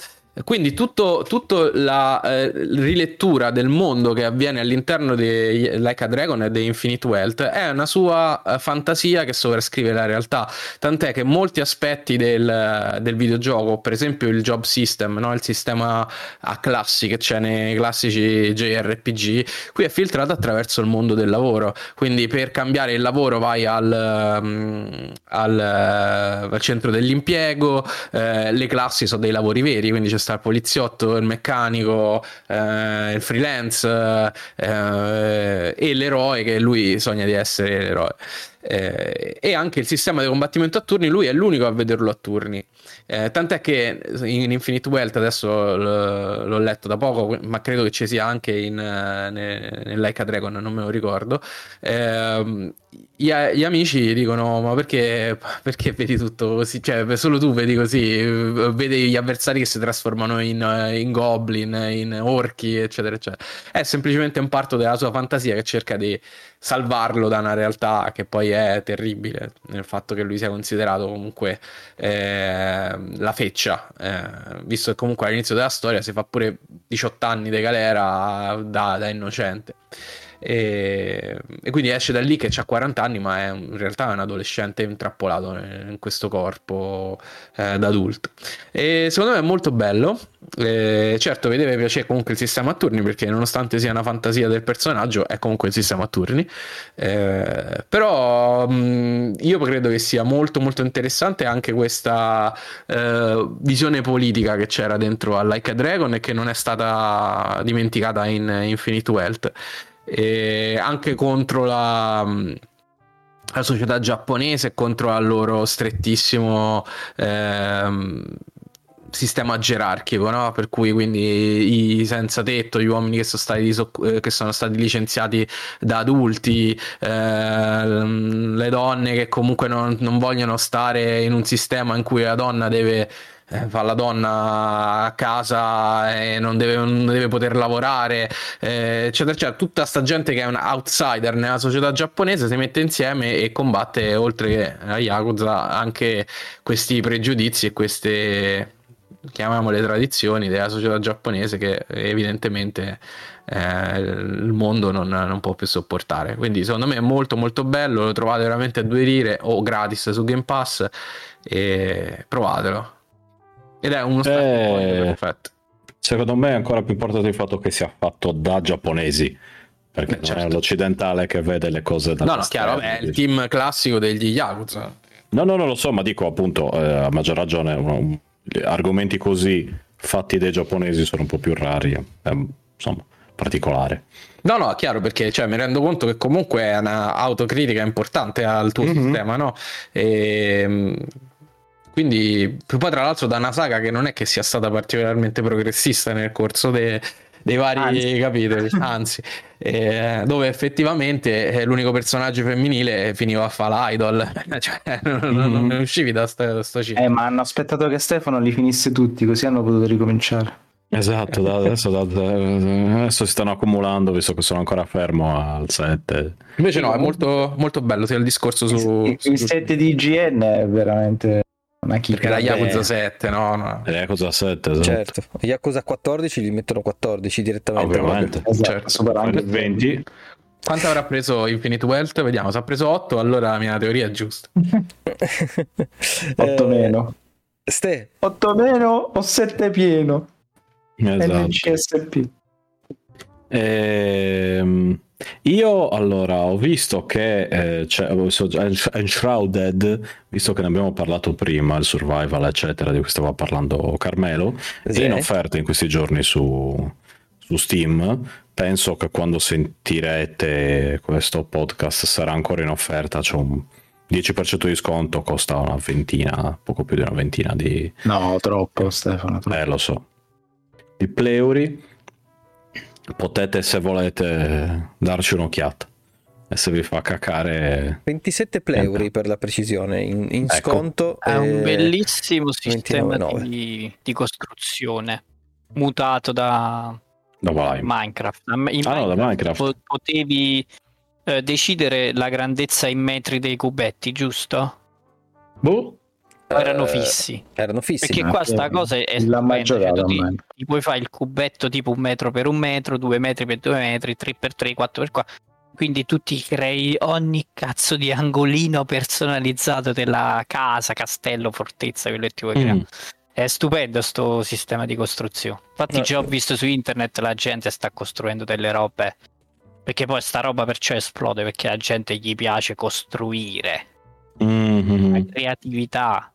Quindi tutto la eh, rilettura del mondo che avviene all'interno di Like a Dragon e di Infinite Wealth è una sua eh, fantasia che sovrascrive la realtà. Tant'è che molti aspetti del, del videogioco, per esempio il job system, no? il sistema a classi che c'è nei classici JRPG, qui è filtrato attraverso il mondo del lavoro. Quindi per cambiare il lavoro vai al, um, al, eh, al centro dell'impiego, eh, le classi sono dei lavori veri, quindi c'è sta il poliziotto, il meccanico, eh, il freelance eh, e l'eroe che lui sogna di essere l'eroe. Eh, e anche il sistema di combattimento a turni, lui è l'unico a vederlo a turni. Eh, tant'è che in Infinite Wealth adesso l- l'ho letto da poco, ma credo che ci sia anche in, uh, nel Like a Dragon, non me lo ricordo. Eh, gli, gli, amici dicono: Ma perché, perché, vedi tutto così? Cioè, solo tu vedi così, vedi gli avversari che si trasformano in, in goblin, in orchi, eccetera, eccetera. È semplicemente un parto della sua fantasia che cerca di salvarlo da una realtà che poi è terribile nel fatto che lui sia considerato comunque eh, la feccia, eh, visto che comunque all'inizio della storia si fa pure 18 anni di galera da, da innocente. E, e, quindi esce da lì che ha 40 anni, ma è in realtà è un adolescente intrappolato in questo corpo eh, d'adulto. E secondo me è molto bello. E certo, vi deve piacere comunque il sistema a turni, perché nonostante sia una fantasia del personaggio, è comunque il sistema a turni. Eh, però mh, io credo che sia molto molto interessante anche questa eh, visione politica che c'era dentro a Like a Dragon e che non è stata dimenticata in Infinite Wealth e anche contro la, la società giapponese contro il loro strettissimo ehm, sistema gerarchico, no? per cui quindi i senza tetto, gli uomini che sono stati, disoc- che sono stati licenziati da adulti, eh, le donne che comunque non, non vogliono stare in un sistema in cui la donna deve eh, fa la donna a casa e non deve, non deve poter lavorare, eh, eccetera, eccetera. Tutta sta gente che è un outsider nella società giapponese si mette insieme e combatte, oltre che a Yakuza, anche questi pregiudizi e queste chiamiamole tradizioni della società giapponese che evidentemente eh, il mondo non, non, può più sopportare. Quindi secondo me è molto molto bello, lo trovate veramente a due lire o gratis su Game Pass e provatelo. Ed è uno eh, perfetto. Secondo me è ancora più importante il fatto che sia fatto da giapponesi. Perché eh, certo. è l'occidentale che vede le cose da No, no, chiaro, è il team classico degli Yakuza. No, no, non lo so, ma dico appunto, eh, a maggior ragione, um, argomenti così fatti dai giapponesi sono un po' più rari, eh, insomma, particolare. No, no, chiaro, perché cioè, mi rendo conto che comunque è un'autocritica importante al tuo mm-hmm. sistema, no? E ehm, quindi, poi tra l'altro da una saga che non è che sia stata particolarmente progressista nel corso de, dei vari anzi. capitoli, anzi, eh, dove effettivamente eh, l'unico personaggio femminile finiva a fare l'idol, cioè non, mm-hmm. non, uscivi da sto, sto Eh, ma hanno aspettato che Stefano li finisse tutti, così hanno potuto ricominciare. Esatto, da adesso, da, adesso, si stanno accumulando visto che sono ancora fermo al 7. Invece no, è molto, molto bello sia il discorso su... Il, il 7 di IGN è veramente ma chi Perché la Yakuza 7, no? no. Yakuza 7, esatto. Certo. Yakuza 14 gli mettono 14 direttamente. Ovviamente. Esatto. Certo. Anche 20. Quanto avrà preso Infinite Wealth? Vediamo, se ha preso 8, allora la mia teoria è giusta. 8 meno. Ste. 8 meno o 7 pieno? Esatto. NCSP. Ehm... Io allora ho visto che eh, c'è Enshrouded, visto che ne abbiamo parlato prima, il survival, eccetera, di cui stava parlando Carmelo, sì. è in offerta in questi giorni su, su Steam. Penso che quando sentirete questo podcast sarà ancora in offerta. C'è un 10% di sconto, costa una ventina, poco più di una ventina di. No, troppo, Stefano. Troppo. Eh, lo so. Di Pleuri potete se volete darci un'occhiata. E se vi fa cacare 27 pleuri per la precisione in, in ecco. sconto è un bellissimo sistema di, di, costruzione mutato da, da Minecraft. In ah, no, da Minecraft potevi eh, decidere la grandezza in metri dei cubetti giusto? boh erano fissi. erano fissi. Perché qua sta cosa è la maggiore ti, ti puoi fare il cubetto tipo un metro per un metro, due metri per due metri, tre per tre, quattro per quattro. Quindi tu ti crei ogni cazzo di angolino personalizzato della casa, castello, fortezza, quello che ti vuoi creare. Mm. È stupendo sto sistema di costruzione. Infatti, no. già ho visto su internet la gente sta costruendo delle robe. Perché poi sta roba perciò esplode perché la gente gli piace costruire. Mm-hmm. La creatività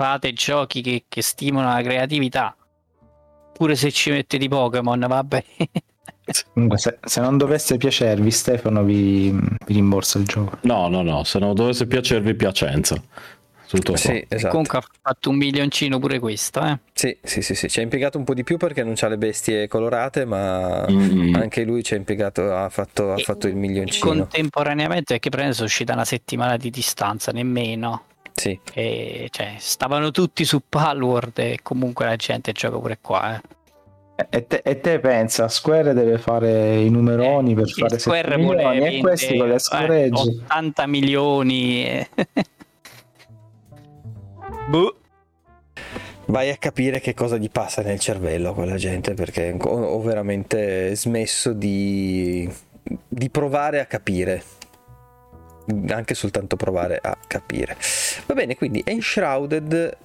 fate giochi che, che stimolano la creatività. Pure se ci mette di Pokémon, vabbè. Comunque, se, se, non dovesse piacervi, Stefano vi, vi, rimborsa il gioco. No, no, no. Se non dovesse piacervi, Piacenza. Sì, esatto. Comunque ha fatto un milioncino pure questo, eh. Sì, sì, sì, sì, ci ha impiegato un po' di più perché non c'ha le bestie colorate, ma Mm. anche lui ci ha impiegato, ha fatto, ha fatto il milioncino. Contemporaneamente, perché prende sono uscita una settimana di distanza, nemmeno. Sì. E, cioè, stavano tutti su Palworld e comunque la gente gioca pure qua. Eh. E te, e te pensa, Square deve fare i numeroni per Sì, fare Square 7 vuole milioni e vendere, questi con le eh, scoregge. 80 milioni. eh. boh. Vai a capire che cosa gli passa nel cervello a quella gente perché ho, ho veramente smesso di, di provare a capire. Anche soltanto provare a capire. Va bene, quindi Enshrouded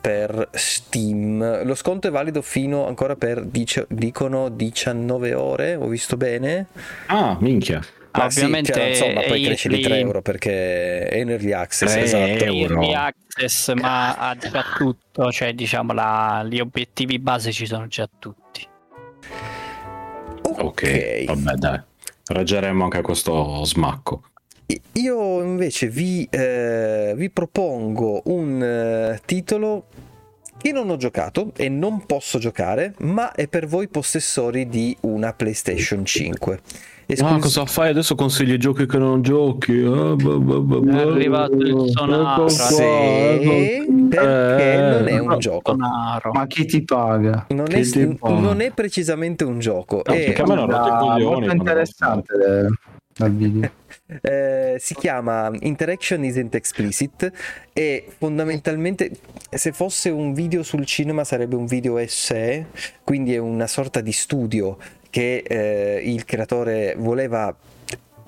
per Steam. Lo sconto è valido fino ancora per dice- dicono 19 ore, ho visto bene? Ah, minchia. Ma sì, Ovviamente cioè, insomma, poi cresce di early- 3 euro perché è in early access, 3 esatto. Early access, ma ha già tutto, cioè diciamo la- gli obiettivi base ci sono già tutti. Ok, vabbè, dai. Reggeremo anche a questo smacco. Io invece vi, eh, vi propongo un eh, titolo che non ho giocato e non posso giocare, ma è per voi possessori di una PlayStation 5. Esclus- Ah, cosa fai adesso? Consigli i giochi che non giochi? Ah, bah, bah, bah, È arrivato il sonaro. Ecco Sì, ecco- perché Eh, non è un no, gioco. Sonaro. Ma chi ti paga? Non è, ti fa? non è precisamente un gioco. No, è- perché a me non rotto i Ah, coglioni molto interessante eh, dal video. Eh, si chiama Interaction Isn't Explicit e fondamentalmente se fosse un video sul cinema sarebbe un video essay, quindi è una sorta di studio che eh, il creatore voleva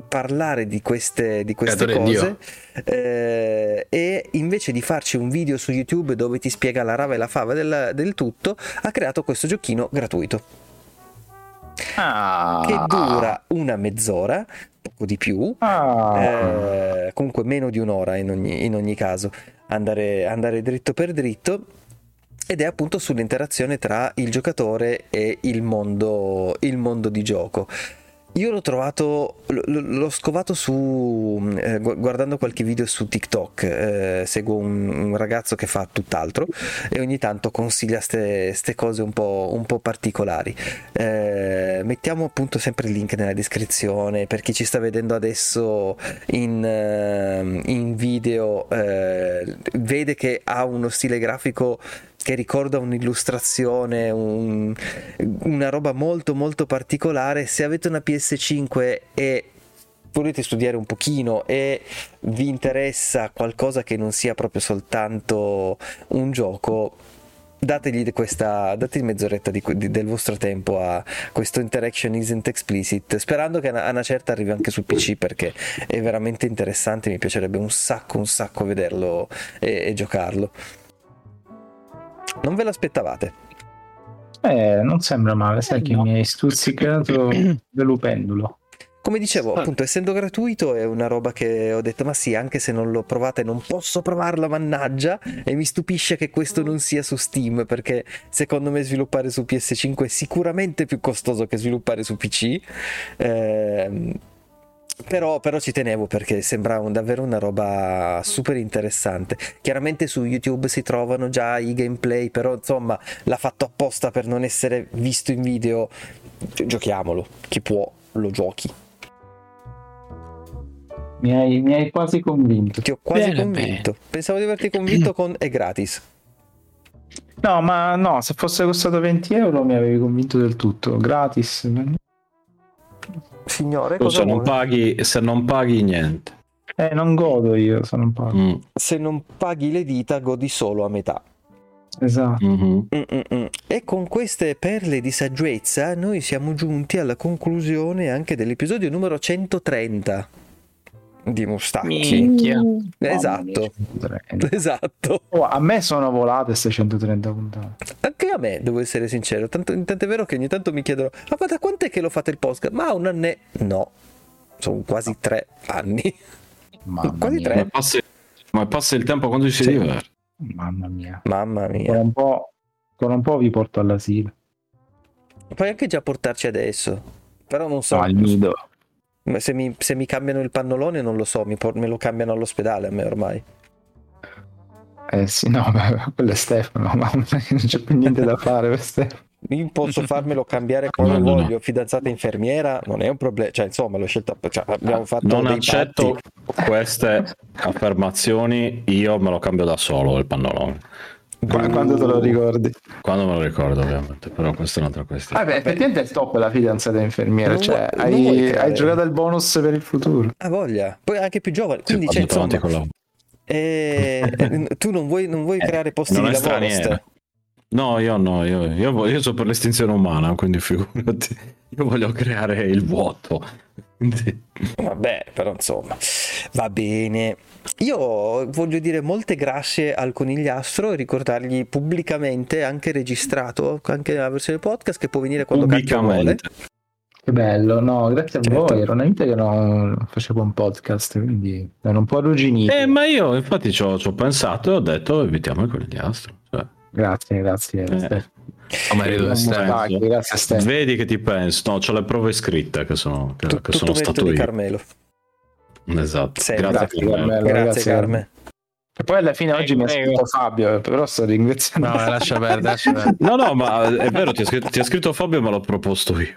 parlare di queste, di queste cose. Eh, e invece di farci un video su YouTube dove ti spiega la rava e la fava del, del tutto ha creato questo giochino gratuito. Ah, che dura una mezz'ora poco di più ah. eh, comunque meno di un'ora in ogni, in ogni caso andare, andare dritto per dritto ed è appunto sull'interazione tra il giocatore e il mondo, il mondo di gioco. Io l'ho trovato, l'ho scovato su, eh, gu- guardando qualche video su TikTok, eh, seguo un, un ragazzo che fa tutt'altro e ogni tanto consiglia queste cose un po', un po' particolari. Eh, mettiamo appunto sempre il link nella descrizione per chi ci sta vedendo adesso in, ehm, in video, eh, vede che ha uno stile grafico che ricorda un'illustrazione, un- una roba molto molto particolare. Se avete una PS5 e volete studiare un pochino e vi interessa qualcosa che non sia proprio soltanto un gioco, dategli questa, dategli mezz'oretta di- di- del vostro tempo a questo Interaction Isn't Explicit, sperando che a una, una certa arrivi anche su PC perché è veramente interessante, mi piacerebbe un sacco, un sacco vederlo e, e giocarlo. Non ve l'aspettavate? Eh, non sembra male, sai che mi hai stuzzicato dell'upendulo. Come dicevo, appunto, essendo gratuito è una roba che ho detto, ma sì, anche se non l'ho provata e non posso provarla, mannaggia, e mi stupisce che questo non sia su Steam, perché secondo me sviluppare su PS5 è sicuramente più costoso che sviluppare su PC. Ehm, però, però ci tenevo perché sembrava un- davvero una roba super interessante. Chiaramente su YouTube si trovano già i gameplay, però insomma l'ha fatto apposta per non essere visto in video. Gi- Giochiamolo, chi può lo giochi. Mi hai, mi hai quasi convinto. Ti ho quasi Bene, convinto. Pensavo di averti convinto con è gratis. No, ma no, se fosse costato 20 euro mi avevi convinto del tutto. Gratis. Signore, Tu cosa se non paghi, se non paghi niente. Eh, non godo io se non pago. Mm, Se non paghi le dita, godi solo a metà. Esatto. mhm. Mm-mm-mm. E con queste perle di saggezza noi siamo giunti alla conclusione anche dell'episodio numero 130 di Mustacchi. Minchia. Esatto, esatto. Oh, a me sono volate queste 130 puntate. Anche a me, devo essere sincero. Tanto, tanto è vero che ogni tanto mi chiedono: Ma guarda, quant'è che lo fate il podcast? Ma un anno. No, sono quasi tre anni. Mamma Quasi mia. tre. Ma passa, ma passa il tempo quando ci si diverte. Mamma mia. Mamma Con mia. un po', con un po' vi porto all'asilo. Puoi anche già portarci adesso. Però non so. Al nido. Ma Se mi, se mi cambiano il pannolone non lo so, mi por- me lo cambiano all'ospedale a me ormai. Eh sì, no, ma quello è Stefano, ma non c'è più niente da fare per Stefano. Io posso farmelo cambiare quando No, no, no. voglio. Fidanzata infermiera non è un problema. Cioè, insomma, l'ho scelta. Cioè, abbiamo fatto Non dei accetto patti. queste affermazioni, io me lo cambio da solo il pannolone. Qua- Quando te lo ricordi? Quando me lo ricordo, ovviamente, però questa è un'altra questione. Vabbè, effettivamente è il top la fidanzata infermiera, Non cioè vuoi- hai, creare. hai giocato il bonus per il futuro. Ha voglia. Poi anche più giovane. Sì, Quindi, vado avanti insomma, con la- eh, tu non vuoi, non vuoi Eh, creare posti non di è lavoro. straniera. No, io no, io, io, voglio- io sono per l'estinzione umana, quindi figurati, io voglio creare il vuoto. Quindi- Vabbè, però insomma, va bene. Io voglio dire molte grazie al conigliastro e ricordargli pubblicamente, anche registrato, anche la versione podcast, che può venire quando cacchio vuole. Pubblicamente. Che bello, no, grazie a Certo. voi, era una vita che non facevo un podcast, quindi ero un po' arrugginito. Eh, ma io infatti ci ho, ci ho pensato e ho detto evitiamo il conigliastro. Cioè, Grazie, grazie. Eh. Grazie Stefano. Vedi che ti penso, no, c'ho le prove scritte che sono, che, Tu- che sono stato di io. Carmelo. Esatto, Sì, grazie, grazie, Carmelo. Carmelo. Grazie, grazie. Carme. E poi alla fine oggi mi ha scritto Fabio, però sto ringraziando. No, lascia perdere, lascia perdere. No, no, ma è vero, ti ha scritto, scritto Fabio me l'ho proposto io.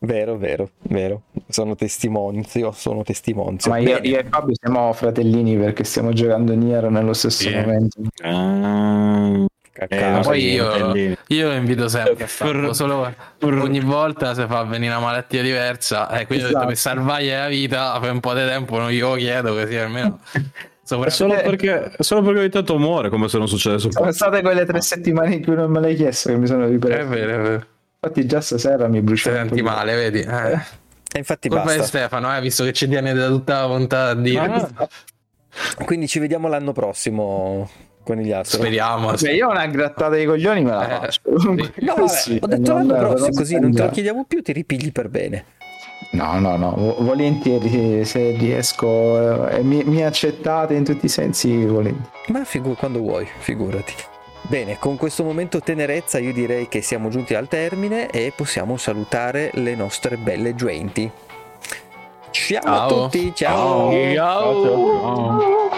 Vero, vero, vero. Sono testimonio, sono testimonio. Ma io, io e Fabio siamo fratellini perché stiamo giocando Nier nello stesso Sì. momento. Ah. Eh, Poi sì, io, io lo invito sempre Per- solo ogni volta se fa venire una malattia diversa. Eh, quindi ho detto Esatto. per salvargli la vita per un po' di tempo non glielo chiedo così almeno È solo perché, è solo perché ogni tanto muore come se non succedesse Sono state quelle tre settimane in cui non me l'hai chiesto che mi sono È ripreso. vero, è vero. Infatti già stasera mi Ti brucio. un senti male, vedi? Eh. E infatti Colpa di basta. Stefano, eh, visto che ci tiene da tutta la puntata a dire. Ah. Quindi ci vediamo l'anno prossimo con gli altri. Speriamo. Beh, io una grattata di coglioni me la Eh, faccio. No, vabbè, Sì, ho detto l'anno non prossimo così non te lo chiediamo più, ti ripigli per bene. No, no, no, vo- volentieri se riesco eh, e mi, mi accettate in tutti i sensi, volentieri. Ma figu- quando vuoi, figurati. Bene, con questo momento tenerezza io direi che siamo giunti al termine e possiamo salutare le nostre belle giuenti. Ciao, a Ciao. tutti, ciao. Ciao. Ciao.